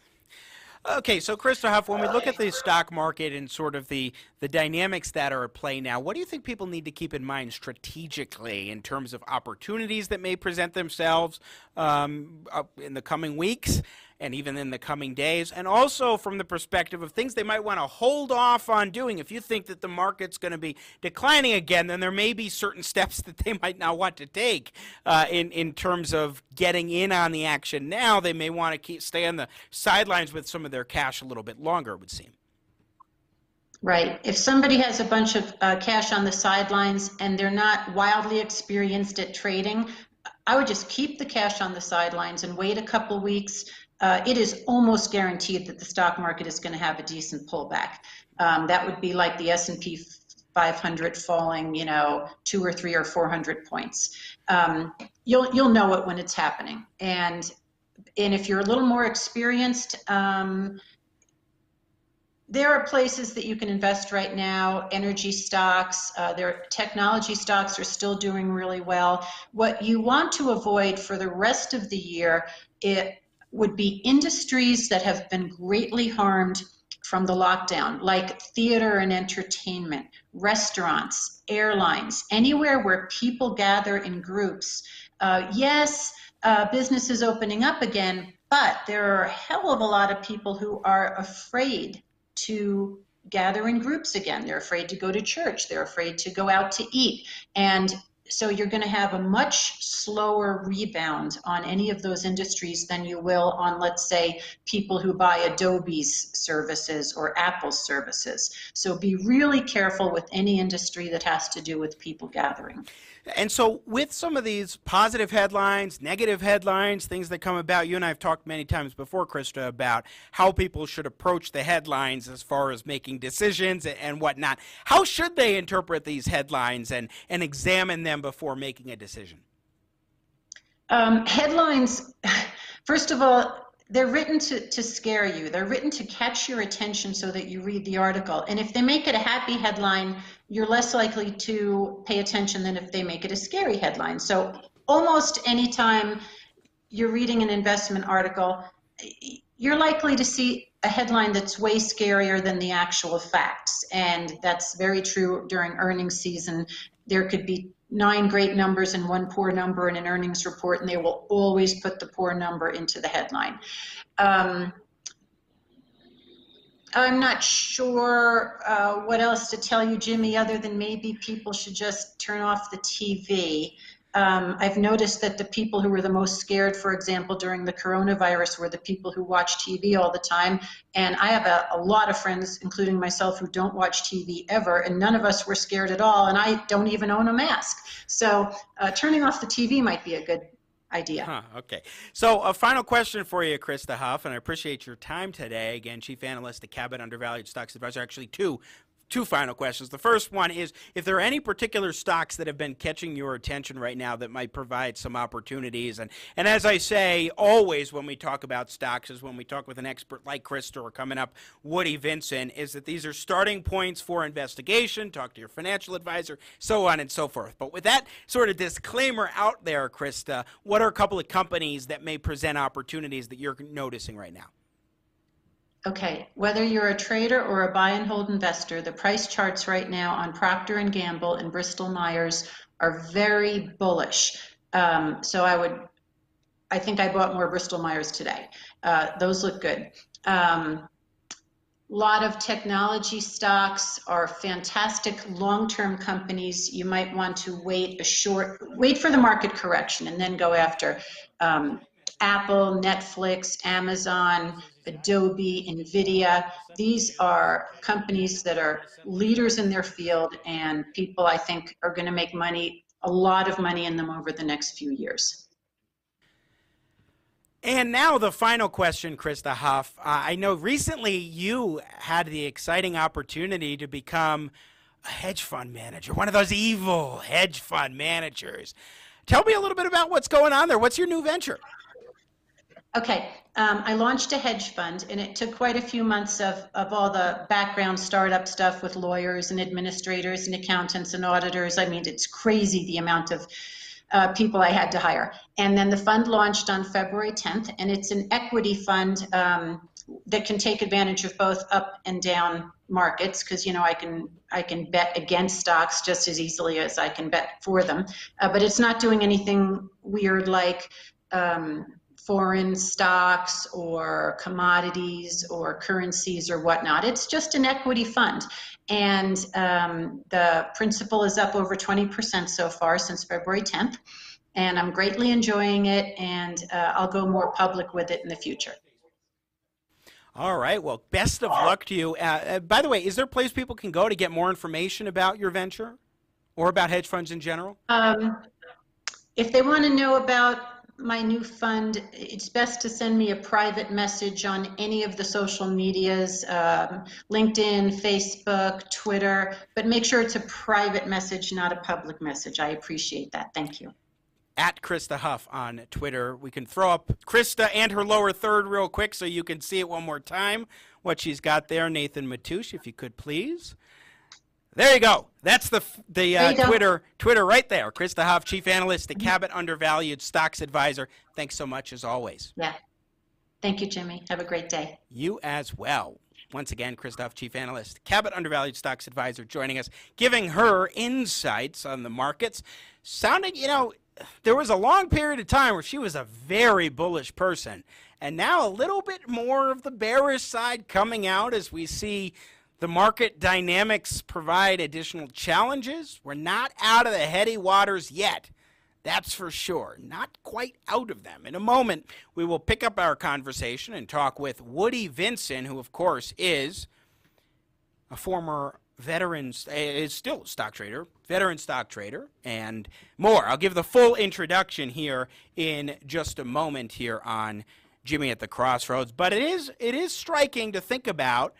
Okay, so Huff, when we look at the stock market and sort of the, the dynamics that are at play now, what do you think people need to keep in mind strategically in terms of opportunities that may present themselves um, in the coming weeks and even in the coming days, and also from the perspective of things they might want to hold off on doing. If you think that the market's going to be declining again, then there may be certain steps that they might not want to take uh, in in terms of getting in on the action now. They may want to keep stay on the sidelines with some of their cash a little bit longer. It would seem. Right. If somebody has a bunch of uh, cash on the sidelines and they're not wildly experienced at trading, I would just keep the cash on the sidelines and wait a couple weeks uh, it is almost guaranteed that the stock market is going to have a decent pullback. Um, that would be like the S&P 500 falling, you know, two or three or 400 points. Um, you'll you'll know it when it's happening, and and if you're a little more experienced. Um, there are places that you can invest right now energy stocks uh, their technology stocks are still doing really well what you want to avoid for the rest of the year it, would be industries that have been greatly harmed from the lockdown, like theater and entertainment, restaurants, airlines, anywhere where people gather in groups. Uh, yes, uh, business is opening up again, but there are a hell of a lot of people who are afraid to gather in groups again. They're afraid to go to church. They're afraid to go out to eat. And so you're going to have a much slower rebound on any of those industries than you will on, let's say, people who buy Adobe's services or Apple's services. So be really careful with any industry that has to do with people gathering. And so, with some of these positive headlines, negative headlines, things that come about, you and I have talked many times before, Krista, about how people should approach the headlines as far as making decisions and whatnot. How should they interpret these headlines and, and examine them before making a decision? Um, headlines, first of all, they're written to, to scare you. They're written to catch your attention so that you read the article. And if they make it a happy headline, you're less likely to pay attention than if they make it a scary headline. So almost anytime you're reading an investment article, you're likely to see a headline that's way scarier than the actual facts. And that's very true during earnings season. There could be nine great numbers and one poor number in an earnings report, and they will always put the poor number into the headline. Um, I'm not sure uh, what else to tell you, Jimmy, other than maybe people should just turn off the TV. Um, I've noticed that the people who were the most scared, for example, during the coronavirus, were the people who watch TV all the time. And I have a, a, lot of friends, including myself, who don't watch TV ever, and none of us were scared at all. And I don't even own a mask. So uh, turning off the TV might be a good idea. Huh, okay. So, a final question for you, Krista Huff, and I appreciate your time today. Again, Chief Analyst at Cabot Undervalued Stocks Advisor. Actually, two two final questions. The first one is if there are any particular stocks that have been catching your attention right now that might provide some opportunities. And, and as I say, always when we talk about stocks, is when we talk with an expert like Krista or coming up, Woody Vincent, is that these are starting points for investigation. Talk to your financial advisor, so on and so forth. But with that sort of disclaimer out there, Krista, what are a couple of companies that may present opportunities that you're noticing right now? Okay, whether you're a trader or a buy and hold investor, the price charts right now on Procter and Gamble and Bristol Myers are very bullish. Um, so I would, I think I bought more Bristol Myers today. Uh, those look good. Um, lot of technology stocks are fantastic long-term companies. You might want to wait a short, wait for the market correction and then go after um, Apple, Netflix, Amazon, Adobe, NVIDIA. These are companies that are leaders in their field, and people I think are going to make money, a lot of money in them over the next few years. And now the final question, Krista Huff. Uh, I know recently you had the exciting opportunity to become a hedge fund manager, one of those evil hedge fund managers. Tell me a little bit about what's going on there. What's your new venture? Okay, um, I launched a hedge fund, and it took quite a few months of, of all the background startup stuff with lawyers and administrators and accountants and auditors. I mean, it's crazy the amount of uh, people I had to hire. And then the fund launched on February 10th, and it's an equity fund um, that can take advantage of both up and down markets because you know I can I can bet against stocks just as easily as I can bet for them. Uh, but it's not doing anything weird like um, foreign stocks or commodities or currencies or whatnot. It's just an equity fund. And um, the principal is up over 20% so far since February 10th. And I'm greatly enjoying it, and uh, I'll go more public with it in the future. All right. Well, best of luck to you. Uh, uh, by the way, is there a place people can go to get more information about your venture or about hedge funds in general? Um, if they want to know about my new fund, it's best to send me a private message on any of the social medias um, LinkedIn, Facebook, Twitter, but make sure it's a private message, not a public message. I appreciate that. Thank you. At Krista Huff on Twitter. We can throw up Krista and her lower third real quick so you can see it one more time. What she's got there, Nathan Matoush, if you could please. There you go. That's the the uh, Twitter Twitter right there. Krista Huff, chief analyst the Cabot Undervalued Stocks Advisor. Thanks so much as always. Yeah. Thank you, Jimmy. Have a great day. You as well. Once again, Huff, chief analyst, Cabot Undervalued Stocks Advisor, joining us, giving her insights on the markets. Sounding, you know, there was a long period of time where she was a very bullish person, and now a little bit more of the bearish side coming out as we see the market dynamics provide additional challenges. We're not out of the heady waters yet. That's for sure. Not quite out of them. In a moment, we will pick up our conversation and talk with Woody Vincent, who, of course, is a former veteran, uh, is still a stock trader, veteran stock trader, and more. I'll give the full introduction here in just a moment here on Jimmy at the Crossroads. But it is it is striking to think about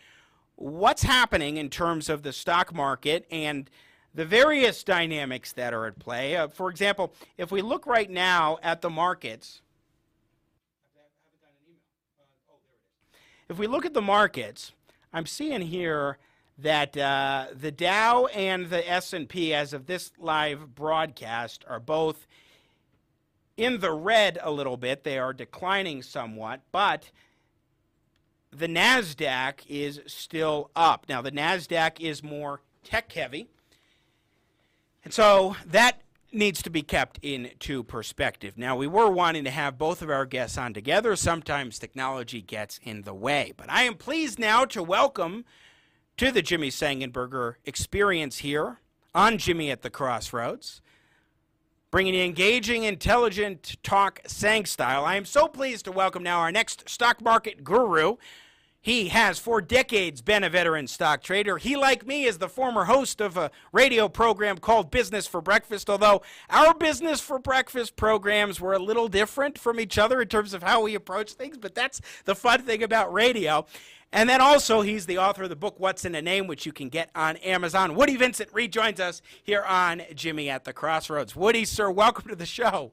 what's happening in terms of the stock market and the various dynamics that are at play. Uh, for example, if we look right now at the markets, if we look at the markets, I'm seeing here that uh, the Dow and the S&P, as of this live broadcast, are both in the red a little bit. They are declining somewhat, but the NASDAQ is still up. Now, the NASDAQ is more tech heavy. And so that needs to be kept into perspective. Now, we were wanting to have both of our guests on together. Sometimes technology gets in the way. But I am pleased now to welcome to the Jimmy Sengenberger experience here on Jimmy at the Crossroads, bringing you engaging, intelligent talk, Seng style. I am so pleased to welcome now our next stock market guru. He has for decades been a veteran stock trader. He, like me, is the former host of a radio program called Business for Breakfast, although our Business for Breakfast programs were a little different from each other in terms of how we approach things, but that's the fun thing about radio. And then also, he's the author of the book What's in a Name, which you can get on Amazon. Woody Vincent rejoins us here on Jimmy at the Crossroads. Woody, sir, welcome to the show.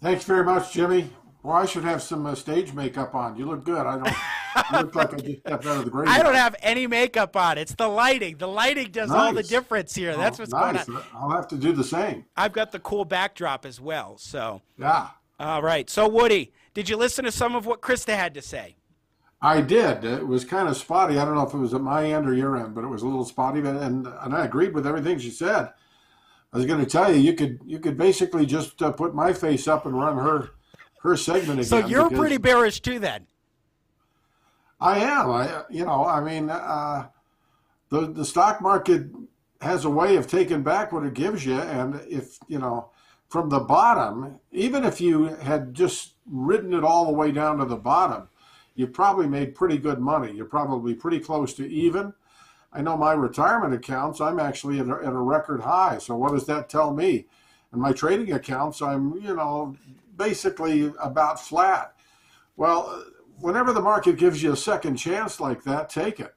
Thanks very much, Jimmy. Well, I should have some uh, stage makeup on. You look good. I don't. I look like I just stepped out of the grave. I don't have any makeup on. It's the lighting. The lighting does nice. all the difference here. That's oh, what's nice. going on. I'll have to do the same. I've got the cool backdrop as well. So yeah. All right. So Woody, did you listen to some of what Krista had to say? I did. It was kind of spotty. I don't know if it was at my end or your end, but it was a little spotty. But and and I agreed with everything she said. I was going to tell you, you could you could basically just uh, put my face up and run her her segment again. So you're pretty bearish too, then. I am. I you know I mean uh, the the stock market has a way of taking back what it gives you, and if you know from the bottom, even if you had just ridden it all the way down to the bottom, you probably made pretty good money. You're probably pretty close to even. I know my retirement accounts, I'm actually at a, at a record high. So what does that tell me? And my trading accounts, I'm, you know, basically about flat. Well, whenever the market gives you a second chance like that, take it.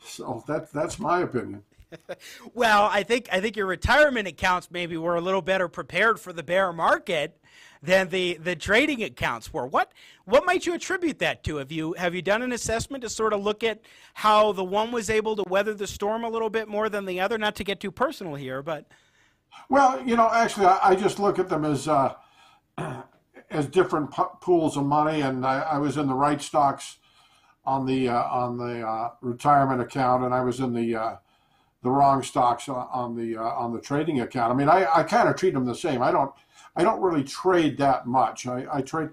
So that that's my opinion. well, I think I think your retirement accounts maybe were a little better prepared for the bear market than the the trading accounts were. What what might you attribute that to? Have you have you done an assessment to sort of look at how the one was able to weather the storm a little bit more than the other? Not to get too personal here, but well, you know, actually, I, I just look at them as uh, as different pools of money, and I, I, was in the right stocks on the uh, on the uh, retirement account, and I was in the uh, the wrong stocks on the uh, on the trading account. I mean, I, I kind of treat them the same. I don't I don't really trade that much. I, I trade,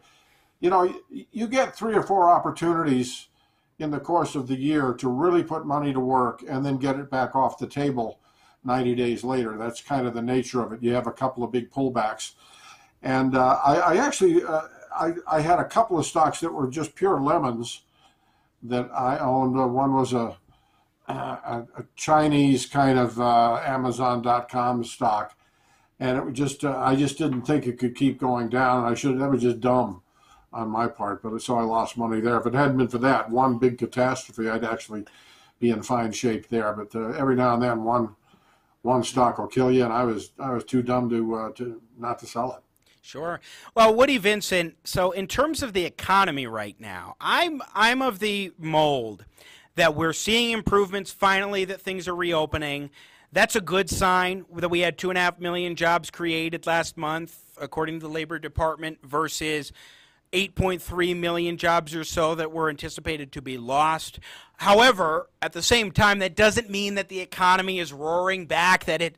you know, you get three or four opportunities in the course of the year to really put money to work and then get it back off the table 90 days later. That's kind of the nature of it. You have a couple of big pullbacks. And uh, I, I, actually, uh, I, I, had a couple of stocks that were just pure lemons that I owned. Uh, one was a, a, a, Chinese kind of uh, Amazon.com stock and it was just uh, I just didn't think it could keep going down. I should that was just dumb on my part, but so I lost money there. If it hadn't been for that one big catastrophe, I'd actually be in fine shape there. But uh, every now and then, one one stock will kill you, and I was I was too dumb to uh, to not to sell it. Sure. Well, Woody Vincent. So, in terms of the economy right now, I'm I'm of the mold that we're seeing improvements finally, that things are reopening that's a good sign that we had two and a half million jobs created last month, according to the Labor Department, versus 8.3 million jobs or so that were anticipated to be lost. However, at the same time, that doesn't mean that the economy is roaring back, that it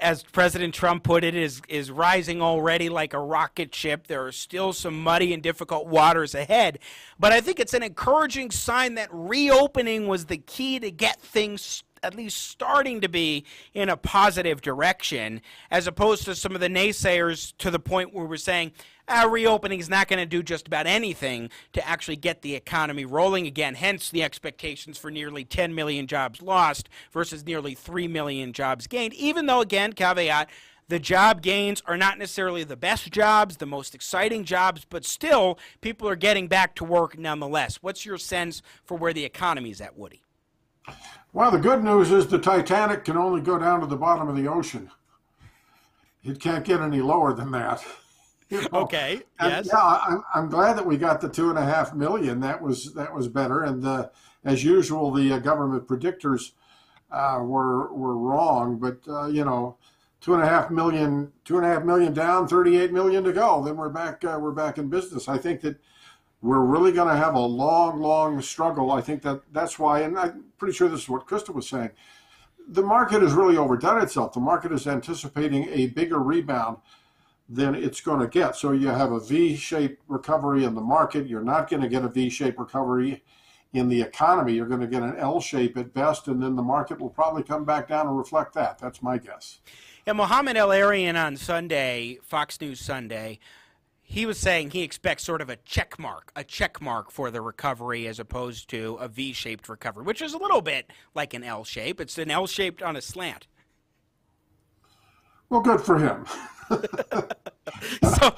as President Trump put it, is is rising already like a rocket ship. There are still some muddy and difficult waters ahead, but I think it's an encouraging sign that reopening was the key to get things at least starting to be in a positive direction, as opposed to some of the naysayers to the point where we're saying, ah, reopening is not going to do just about anything to actually get the economy rolling again. Hence the expectations for nearly 10 million jobs lost versus nearly 3 million jobs gained, even though, again, caveat, the job gains are not necessarily the best jobs, the most exciting jobs, but still, people are getting back to work nonetheless. What's your sense for where the economy is at, Woody? Well, the good news is the Titanic can only go down to the bottom of the ocean. It can't get any lower than that. Know? Okay. And yes. Yeah, I'm, I'm glad that we got the two and a half million. That was that was better. And uh, as usual, the uh, government predictors uh, were were wrong. But uh, you know, two and a half million, two and a half million down, 38 million to go. Then we're back. Uh, we're back in business. I think that we're really going to have a long, long struggle. I think that that's why, and I'm pretty sure this is what Krista was saying. The market has really overdone itself. The market is anticipating a bigger rebound than it's going to get. So you have a V-shaped recovery in the market. You're not going to get a V-shaped recovery in the economy. You're going to get an L shape at best, and then the market will probably come back down and reflect that. That's my guess. And Mohamed El-Erian on Sunday, Fox News Sunday, he was saying he expects sort of a check mark, a check mark for the recovery as opposed to a V-shaped recovery, which is a little bit like an L shape. It's an L shaped on a slant. Well, good for him. so,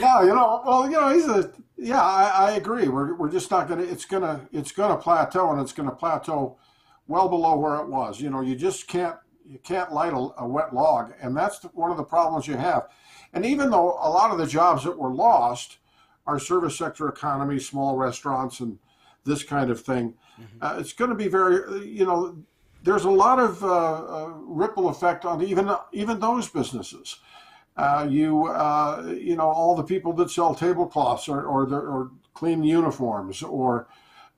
yeah, you know, well, you know, he's a yeah. I, I agree. We're we're just not gonna. It's gonna it's gonna plateau, and it's gonna plateau well below where it was. You know, you just can't you can't light a, a wet log, and that's the, one of the problems you have. And even though a lot of the jobs that were lost are service sector economy, small restaurants, and this kind of thing, mm-hmm. uh, it's going to be very, you know, there's a lot of uh, uh, ripple effect on even even those businesses. Uh, you uh, you know all the people that sell tablecloths or or, the, or clean uniforms or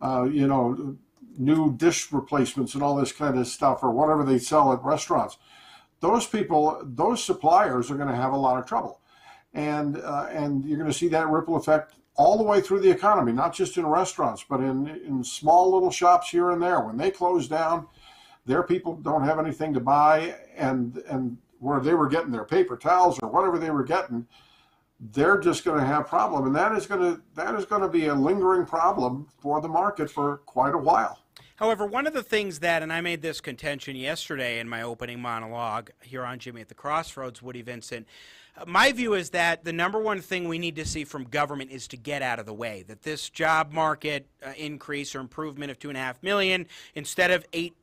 uh, you know new dish replacements and all this kind of stuff or whatever they sell at restaurants. Those people, those suppliers are going to have a lot of trouble, and uh, and you're going to see that ripple effect all the way through the economy, not just in restaurants, but in in small little shops here and there. When they close down, their people don't have anything to buy, and and where they were getting their paper towels or whatever they were getting, they're just going to have problem, and that is going to that is going to be a lingering problem for the market for quite a while. However, one of the things that, and I made this contention yesterday in my opening monologue here on Jimmy at the Crossroads, Woody Vincent. Uh, my view is that the number one thing we need to see from government is to get out of the way. That this job market uh, increase or improvement of two and a half million instead of eight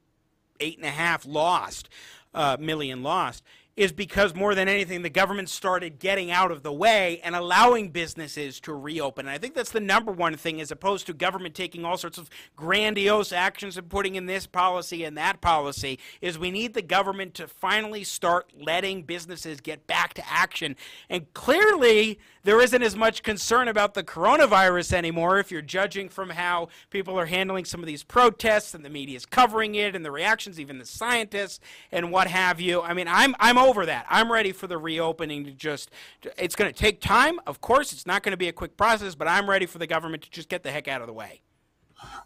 eight and a half lost, uh, million lost, is because more than anything, the government started getting out of the way and allowing businesses to reopen. And I think that's the number one thing, as opposed to government taking all sorts of grandiose actions and putting in this policy and that policy, is we need the government to finally start letting businesses get back to action. And clearly, there isn't as much concern about the coronavirus anymore if you're judging from how people are handling some of these protests and the media is covering it and the reactions, even the scientists and what have you. I mean, I'm, I'm over that. I'm ready for the reopening to just, it's going to take time. Of course, it's not going to be a quick process, but I'm ready for the government to just get the heck out of the way.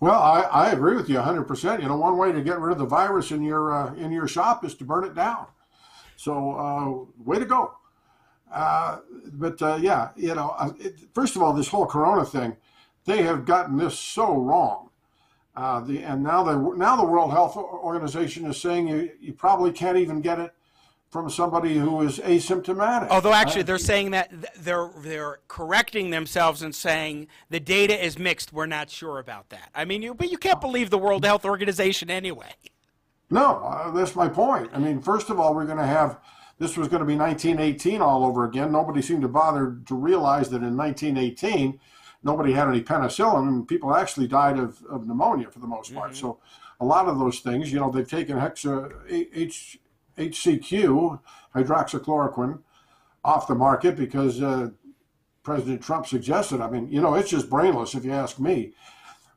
Well, I, I agree with you 100%. You know, one way to get rid of the virus in your uh, in your shop is to burn it down. So, uh, way to go. Uh, but uh, yeah, you know, uh, it, first of all, this whole Corona thing, they have gotten this so wrong. Uh, the and now the now the World Health Organization is saying you you probably can't even get it from somebody who is asymptomatic. Although actually they're saying that they're they're correcting themselves and saying the data is mixed. We're not sure about that. I mean, you but you can't believe the World Health Organization anyway. No, uh, that's my point. I mean, first of all, we're going to have this was going to be 1918 all over again. Nobody seemed to bother to realize that in 1918 nobody had any penicillin and people actually died of, of pneumonia for the most part. Mm-hmm. So a lot of those things, you know, they've taken hexa H HCQ, hydroxychloroquine, off the market because uh, President Trump suggested. I mean, you know, it's just brainless if you ask me.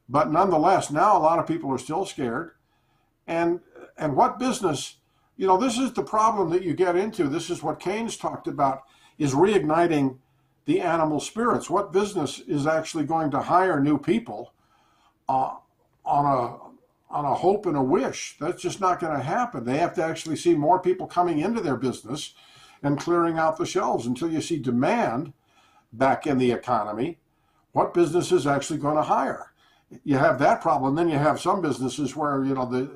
But nonetheless, now a lot of people are still scared. And and what business, you know, this is the problem that you get into. This is what Keynes talked about is reigniting the animal spirits. What business is actually going to hire new people uh, on a on a hope and a wish. That's just not going to happen. They have to actually see more people coming into their business and clearing out the shelves until you see demand back in the economy. What business is actually going to hire? You have that problem. Then you have some businesses where you know the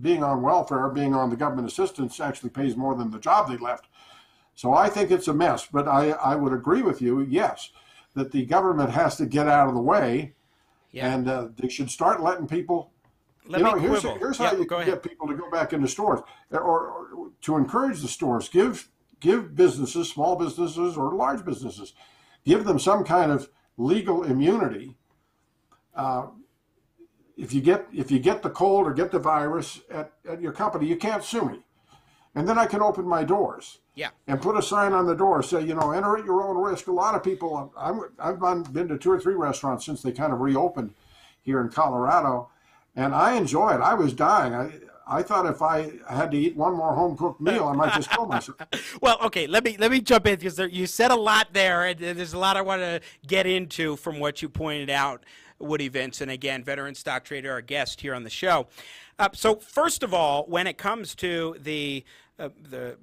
being on welfare, being on the government assistance actually pays more than the job they left. So I think it's a mess. But I, I would agree with you, yes, that the government has to get out of the way yeah. and uh, they should start letting people let you know, here's, quibble. here's yeah, how you can get people to go back into stores, or, or, to encourage the stores. Give give businesses, small businesses or large businesses, give them some kind of legal immunity. Uh, if you get if you get the cold or get the virus at, at your company, you can't sue me, and then I can open my doors. Yeah. And put a sign on the door, say, you know, enter at your own risk. A lot of people, I'm, I've been to two or three restaurants since they kind of reopened here in Colorado and I enjoy it. I was dying. I, I thought if I had to eat one more home cooked meal, I might just kill myself. well, okay, let me let me jump in because there, you said a lot there, and there's a lot I want to get into from what you pointed out, Woody Vincent, Again, veteran stock trader, our guest here on the show. Uh, so, first of all, when it comes to the uh, the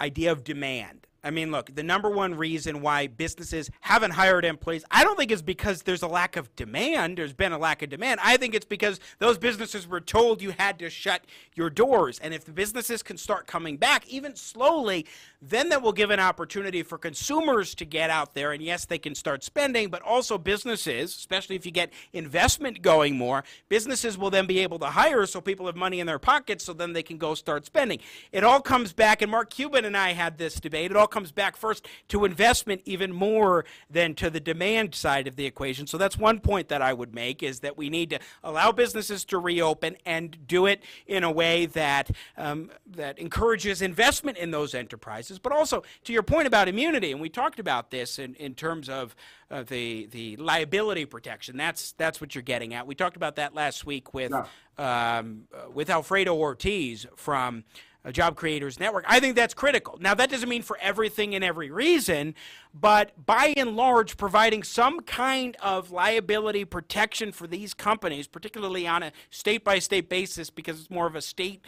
idea of demand, I mean, look, the number one reason why businesses haven't hired employees, I don't think it's because there's a lack of demand. There's been a lack of demand. I think it's because those businesses were told you had to shut your doors. And if the businesses can start coming back, even slowly, then that will give an opportunity for consumers to get out there. And yes, they can start spending, but also businesses, especially if you get investment going more, businesses will then be able to hire so people have money in their pockets so then they can go start spending. It all comes back, and Mark Cuban and I had this debate. It all comes back first to investment even more than to the demand side of the equation. So that's one point that I would make is that we need to allow businesses to reopen and do it in a way that um, that encourages investment in those enterprises. But also to your point about immunity, and we talked about this in, in terms of uh, the the liability protection. That's that's what you're getting at. We talked about that last week with um, uh, with Alfredo Ortiz from a Job Creators Network. I think that's critical. Now, that doesn't mean for everything and every reason, but by and large, providing some kind of liability protection for these companies, particularly on a state by state basis, because it's more of a state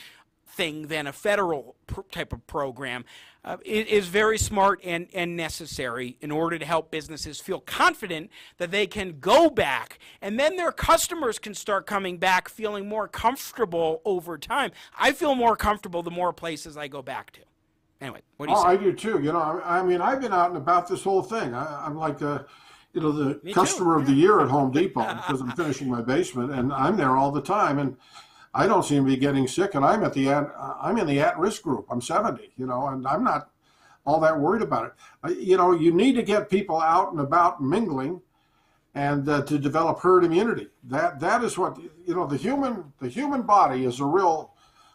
thing than a federal pr- type of program uh, is very smart and, and necessary in order to help businesses feel confident that they can go back and then their customers can start coming back feeling more comfortable over time. I feel more comfortable the more places I go back to. Anyway, what do you oh, say? I do too. You know, I, I mean, I've been out and about this whole thing. I, I'm like a, you know, the Me customer too. of the year at Home Depot because I'm finishing my basement, and I'm there all the time, and I don't seem to be getting sick. And I'm at the at, I'm in the at-risk group. I'm 70, you know, and I'm not all that worried about it. You know, you need to get people out and about mingling, and uh, to develop herd immunity. That that is what you know. The human the human body is a real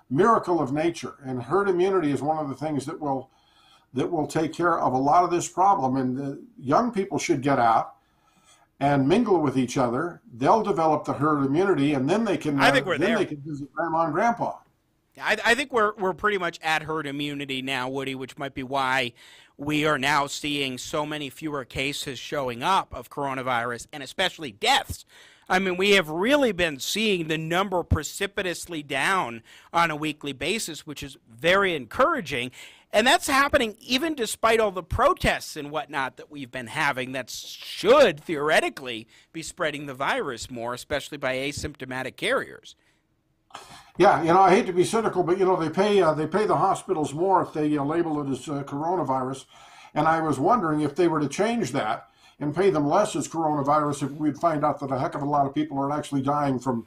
miracle of nature, and herd immunity is one of the things that will that will take care of a lot of this problem. And young people should get out and mingle with each other. They'll develop the herd immunity, and then they can. I think uh, we're then there. they can visit grandma and grandpa. I, I think we're we're pretty much at herd immunity now, Woody, which might be why we are now seeing so many fewer cases showing up of coronavirus and especially deaths. I mean, we have really been seeing the number precipitously down on a weekly basis, which is very encouraging. And that's happening even despite all the protests and whatnot that we've been having that should theoretically be spreading the virus more, especially by asymptomatic carriers. Yeah, you know, I hate to be cynical, but you know, they pay uh, they pay the hospitals more if they uh, label it as uh, coronavirus, and I was wondering if they were to change that and pay them less as coronavirus, if we'd find out that a heck of a lot of people are actually dying from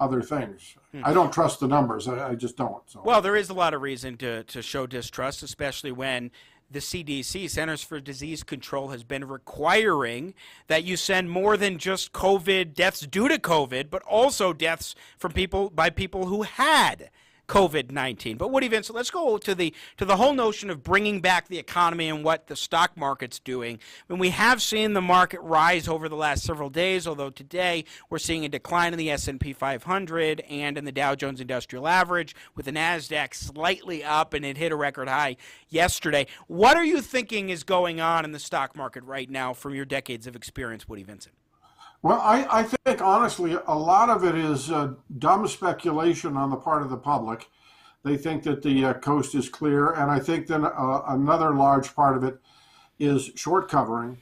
other things. Hmm. I don't trust the numbers. I, I just don't. So. Well, there is a lot of reason to, to show distrust, especially when the CDC, Centers for Disease Control, has been requiring that you send more than just COVID deaths due to COVID, but also deaths from people by people who had COVID nineteen. But Woody Vincent, let's go to the to the whole notion of bringing back the economy and what the stock market's doing. When we have seen the market rise over the last several days, although today we're seeing a decline in the S and P 500 and in the Dow Jones Industrial Average, with the Nasdaq slightly up and it hit a record high yesterday. What are you thinking is going on in the stock market right now from your decades of experience, Woody Vincent? Well, I, I think honestly, a lot of it is uh, dumb speculation on the part of the public. They think that the uh, coast is clear, and I think then uh, another large part of it is short covering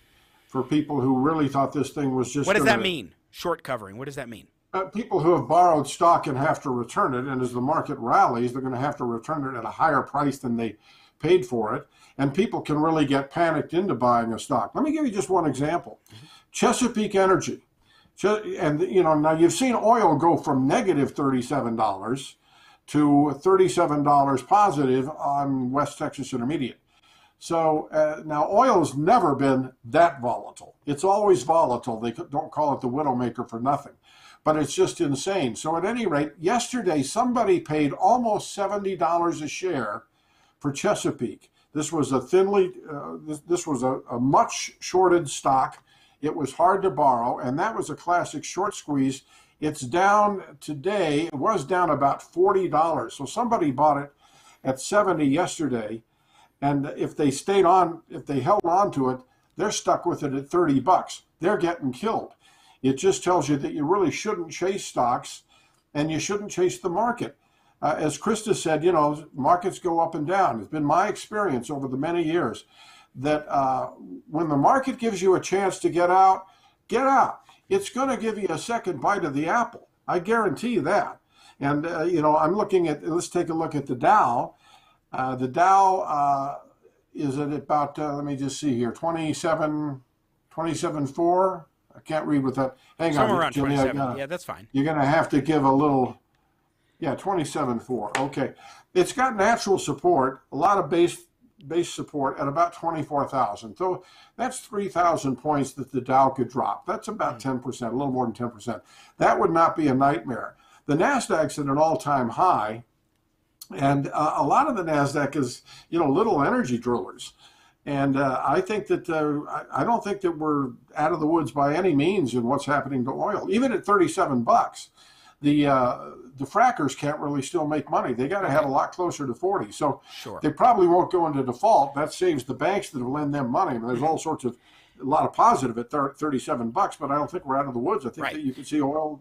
for people who really thought this thing was just. What does gonna- that mean? Short covering. What does that mean? Uh, people who have borrowed stock and have to return it, and as the market rallies, they're going to have to return it at a higher price than they paid for it, and people can really get panicked into buying a stock. Let me give you just one example: Chesapeake Energy, And you know now you've seen oil go from negative negative thirty-seven dollars to thirty-seven dollars positive on West Texas Intermediate. So uh, now oil's never been that volatile. It's always volatile. They don't call it the widowmaker for nothing, but it's just insane. So at any rate, yesterday somebody paid almost seventy dollars a share for Chesapeake. This was a thinly, uh, this, this was a, a much shorted stock. It was hard to borrow, and that was a classic short squeeze. It's down today. It was down about forty dollars. So somebody bought it at seventy yesterday, and if they stayed on, if they held on to it, they're stuck with it at thirty bucks. They're getting killed. It just tells you that you really shouldn't chase stocks, and you shouldn't chase the market. uh, as Krista said, you know, markets go up and down. It's been my experience over the many years that uh, when the market gives you a chance to get out, get out. It's going to give you a second bite of the apple. I guarantee you that. And, uh, you know, I'm looking at, let's take a look at the Dow. Uh, the Dow uh, is at about, uh, let me just see here, 27, 27.4. I can't read with that. Hang Somewhere on. around Jimmy, 27. gotta- Yeah, that's fine. You're going to have to give a little, yeah, 27.4. Okay. It's got natural support, a lot of base base support at about 24,000. So that's 3,000 points that the Dow could drop. That's about 10%, a little more than 10%. That would not be a nightmare. The Nasdaq's at an all-time high, and uh, a lot of the Nasdaq is, you know, little energy drillers. And uh, I think that uh, I I don't think that we're out of the woods by any means in what's happening to oil. Even at 37 bucks, the uh, the frackers can't really still make money. They got to head a lot closer to 40. So Sure. they probably won't go into default. That saves the banks that have lend them money. I mean, there's all sorts of a lot of positive at thir- 37 bucks, but I don't think we're out of the woods. I think that you can see oil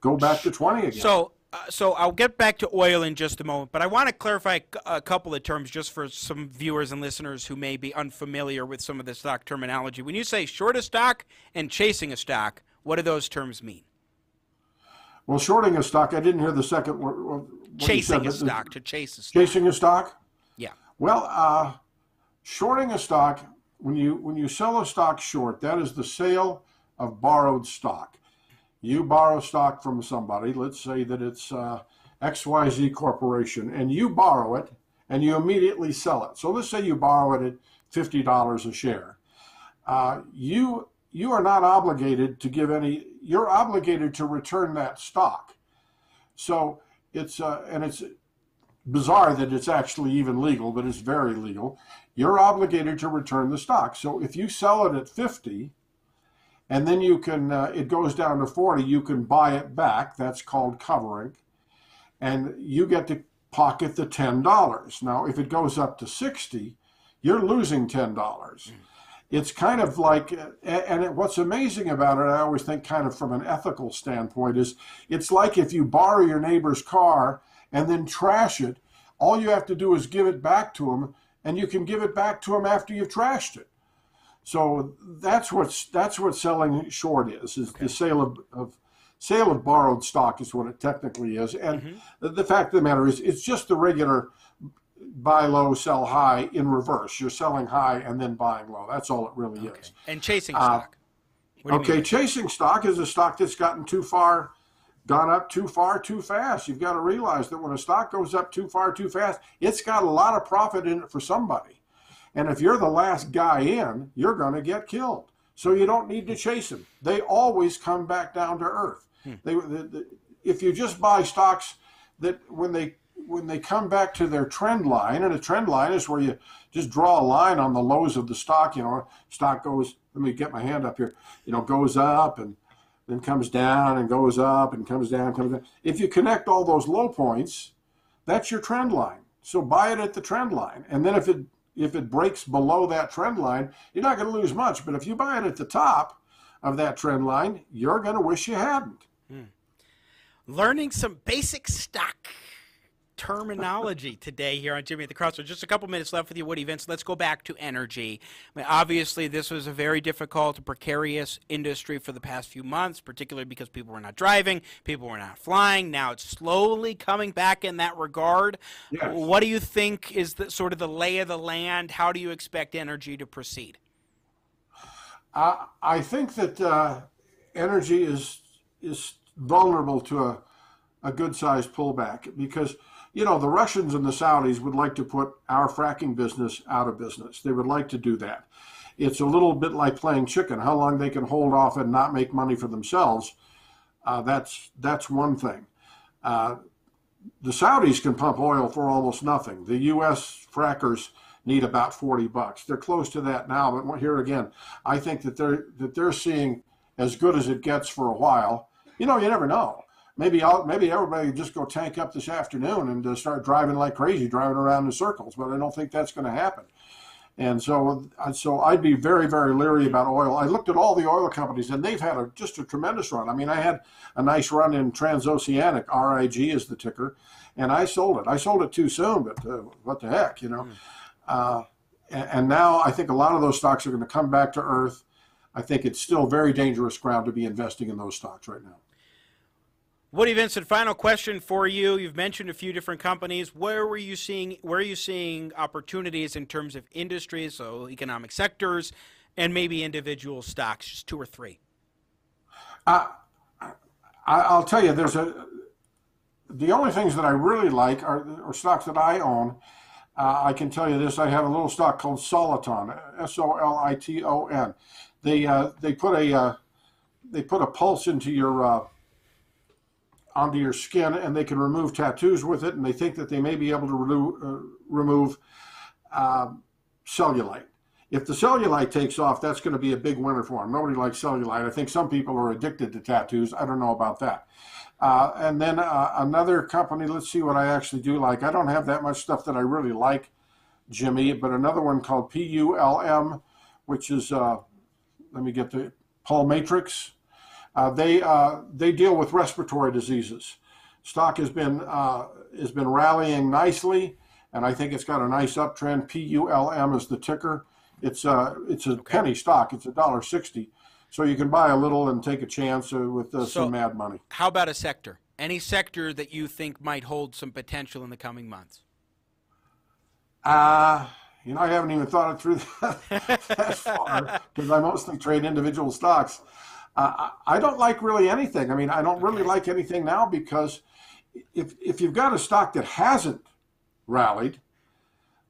go back to 20 again. So, uh, so I'll get back to oil in just a moment, but I want to clarify a couple of terms just for some viewers and listeners who may be unfamiliar with some of the stock terminology. When you say short a stock and chasing a stock, what do those terms mean? Well, shorting a stock, I didn't hear the second word. Chasing said, a stock to chase a stock. Chasing a stock? Yeah. Well, uh, shorting a stock, when you when you sell a stock short, that is the sale of borrowed stock. You borrow stock from somebody, let's say that it's uh, XYZ Corporation, and you borrow it and you immediately sell it. So let's say you borrow it at $50 a share. Uh, you you are not obligated to give any you're obligated to return that stock. So it's uh, and it's bizarre that it's actually even legal but it's very legal. You're obligated to return the stock. So if you sell it at 50 and then you can uh, it goes down to 40 you can buy it back. That's called covering. And you get to pocket the $10 now if it goes up to 60 you're losing $10 it's kind of like and it, what's amazing about it i always think kind of from an ethical standpoint is it's like if you borrow your neighbor's car and then trash it all you have to do is give it back to him and you can give it back to him after you've trashed it. So that's what's that's what selling short is is the sale of, of sale of borrowed stock is what it technically is. And mm-hmm. the, the fact of the matter is it's just the regular buy low sell high in reverse you're selling high and then buying low that's all it really is And chasing Uh, stock. What do you okay, chasing stock is a stock that's gotten too far, gone up too far too fast. You've got to realize that when a stock goes up too far too fast, it's got a lot of profit in it for somebody. And if you're the last guy in, you're going to get killed. So you don't need to chase them. They always come back down to earth. They, the, the, if you just buy stocks that when they when they come back to their trend line, and a trend line is where you just draw a line on the lows of the stock. You know, stock goes. Let me get my hand up here. You know, goes up and then comes down and goes up and comes down, comes down. If you connect all those low points, that's your trend line. So buy it at the trend line, and then if it if it breaks below that trend line, you're not going to lose much. But if you buy it at the top of that trend line, you're going to wish you hadn't. Hmm. learning some basic stock terminology today here on Jimmy at the Crossroads. Just a couple minutes left with you, Woody Vince. Let's go back to energy. I mean, obviously, this was a very difficult, precarious industry for the past few months, particularly because people were not driving, people were not flying. Now it's slowly coming back in that regard. Yes. What do you think is the sort of the lay of the land? How do you expect energy to proceed? I I think that uh, energy is is vulnerable to a, a good sized pullback because you know the Russians and the Saudis would like to put our fracking business out of business. They would like to do that. It's a little bit like playing chicken. How long they can hold off and not make money for themselves. Uh, that's that's one thing. Uh, the Saudis can pump oil for almost nothing. The U.S. frackers need about 40 bucks. They're close to that now, but here again, I think that they're that they're seeing as good as it gets for a while. You know, you never know. Maybe I'll, maybe everybody just go tank up this afternoon and uh, start driving like crazy, driving around in circles. But I don't think that's going to happen. And so, uh, so I'd be very, very leery about oil. I looked at all the oil companies, and they've had a, just a tremendous run. I mean, I had a nice run in Transoceanic, RIG is the ticker, and I sold it. I sold it too soon, but uh, what the heck, you know? Uh, and, and now I think a lot of those stocks are going to come back to earth. I think it's still very dangerous ground to be investing in those stocks right now. Woody Vincent, final question for you. You've mentioned a few different companies. Where were you seeing where are you seeing opportunities in terms of industries, so economic sectors, and maybe individual stocks? Just two or three. Uh, I, will tell you, there's a the only things that I really like are, are stocks that I own. Uh, I can tell you this: I have a little stock called Soliton, S O L I T O N. They uh, they put a uh, they put a pulse into your uh, onto your skin and they can remove tattoos with it and they think that they may be able to re- uh, remove uh, cellulite. If the cellulite takes off that's going to be a big winner for them nobody likes cellulite. I think some people are addicted to tattoos. I don't know about that. Uh, and then uh, another company let's see what i actually do like. I don't have that much stuff that i really like jimmy but another one called pulm which is uh, let me get the Pulmatrix uh, they uh, they deal with respiratory diseases. Stock has been uh, has been rallying nicely, and I think it's got a nice uptrend. PULM is the ticker. It's a uh, it's a okay. penny stock. It's a dollar sixty, so you can buy a little and take a chance uh, with uh, so some mad money. How about a sector? Any sector that you think might hold some potential in the coming months? Uh, you know, I haven't even thought it through that, that far because I mostly trade individual stocks. Uh, I don't like really anything. I mean, I don't really like anything now because if if you've got a stock that hasn't rallied,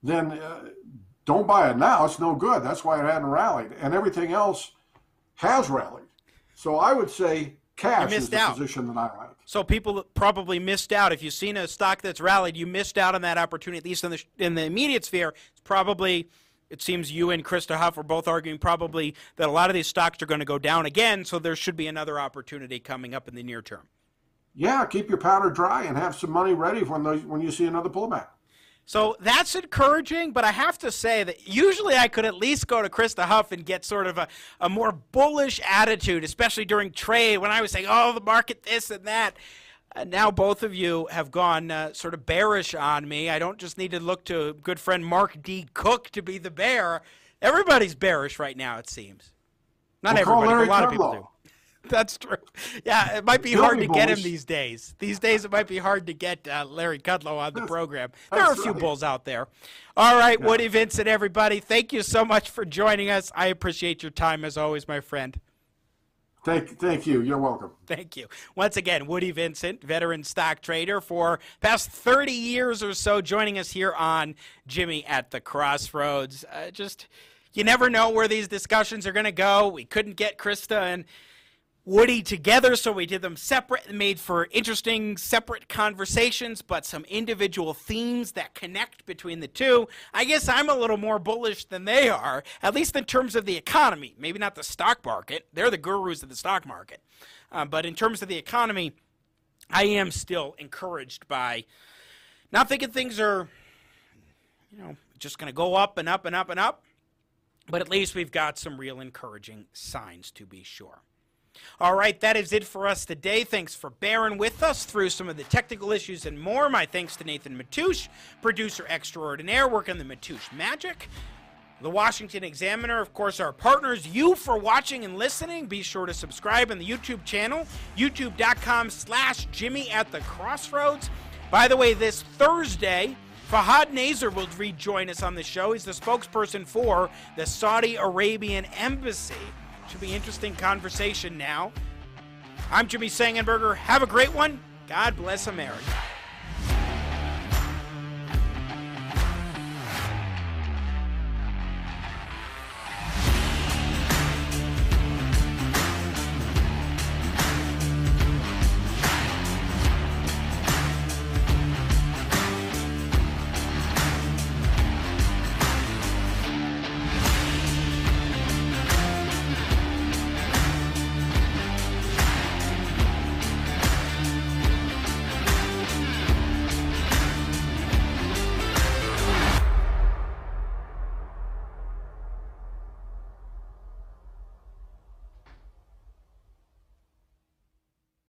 then uh, don't buy it now. It's no good. That's why it hadn't rallied, and everything else has rallied. So I would say cash is the out. position that I like. So people probably missed out. If you've seen a stock that's rallied, you missed out on that opportunity. At least in the in the immediate sphere, it's probably it seems you and Krista Huff are both arguing probably that a lot of these stocks are going to go down again, so there should be another opportunity coming up in the near term. Yeah, keep your powder dry and have some money ready when those, when you see another pullback. So that's encouraging, but I have to say that usually I could at least go to Krista Huff and get sort of a, a more bullish attitude, especially during trade when I was saying, oh, the market this and that. Uh, now both of you have gone uh, sort of bearish on me. I don't just need to look to good friend Mark D. Cook to be the bear. Everybody's bearish right now, it seems. Not we'll everybody, but a lot of people do. That's true. Yeah, it might be hard to get him these days. These days, it might be hard to get uh, Larry Kudlow on the program. There are a few right. bulls out there. All right, yeah. Woody Vincent, everybody, thank you so much for joining us. I appreciate your time as always, my friend. Thank, thank you. You're welcome. Thank you. Once again, Woody Vincent, veteran stock trader for past 30 years or so, joining us here on Jimmy at the Crossroads. Uh, just, you never know where these discussions are going to go. We couldn't get Krista and Woody together, so we did them separate made for interesting separate conversations, but some individual themes that connect between the two. I guess I'm a little more bullish than they are, at least in terms of the economy. Maybe not the stock market. They're the gurus of the stock market. Uh, but in terms of the economy, I am still encouraged by not thinking things are, you know, just going to go up and up and up and up. But at least we've got some real encouraging signs to be sure. All right, that is it for us today. Thanks for bearing with us through some of the technical issues and more. My thanks to Nathan Matoush, producer extraordinaire, working the Matoush magic. The Washington Examiner, of course, our partners. You for watching and listening. Be sure to subscribe on the YouTube channel, youtube.com slash Jimmy at the Crossroads. By the way, this Thursday, Fahad Nazer will rejoin us on the show. He's the spokesperson for the Saudi Arabian Embassy. Should be interesting conversation now. I'm Jimmy Sengenberger. Have a great one. God bless America.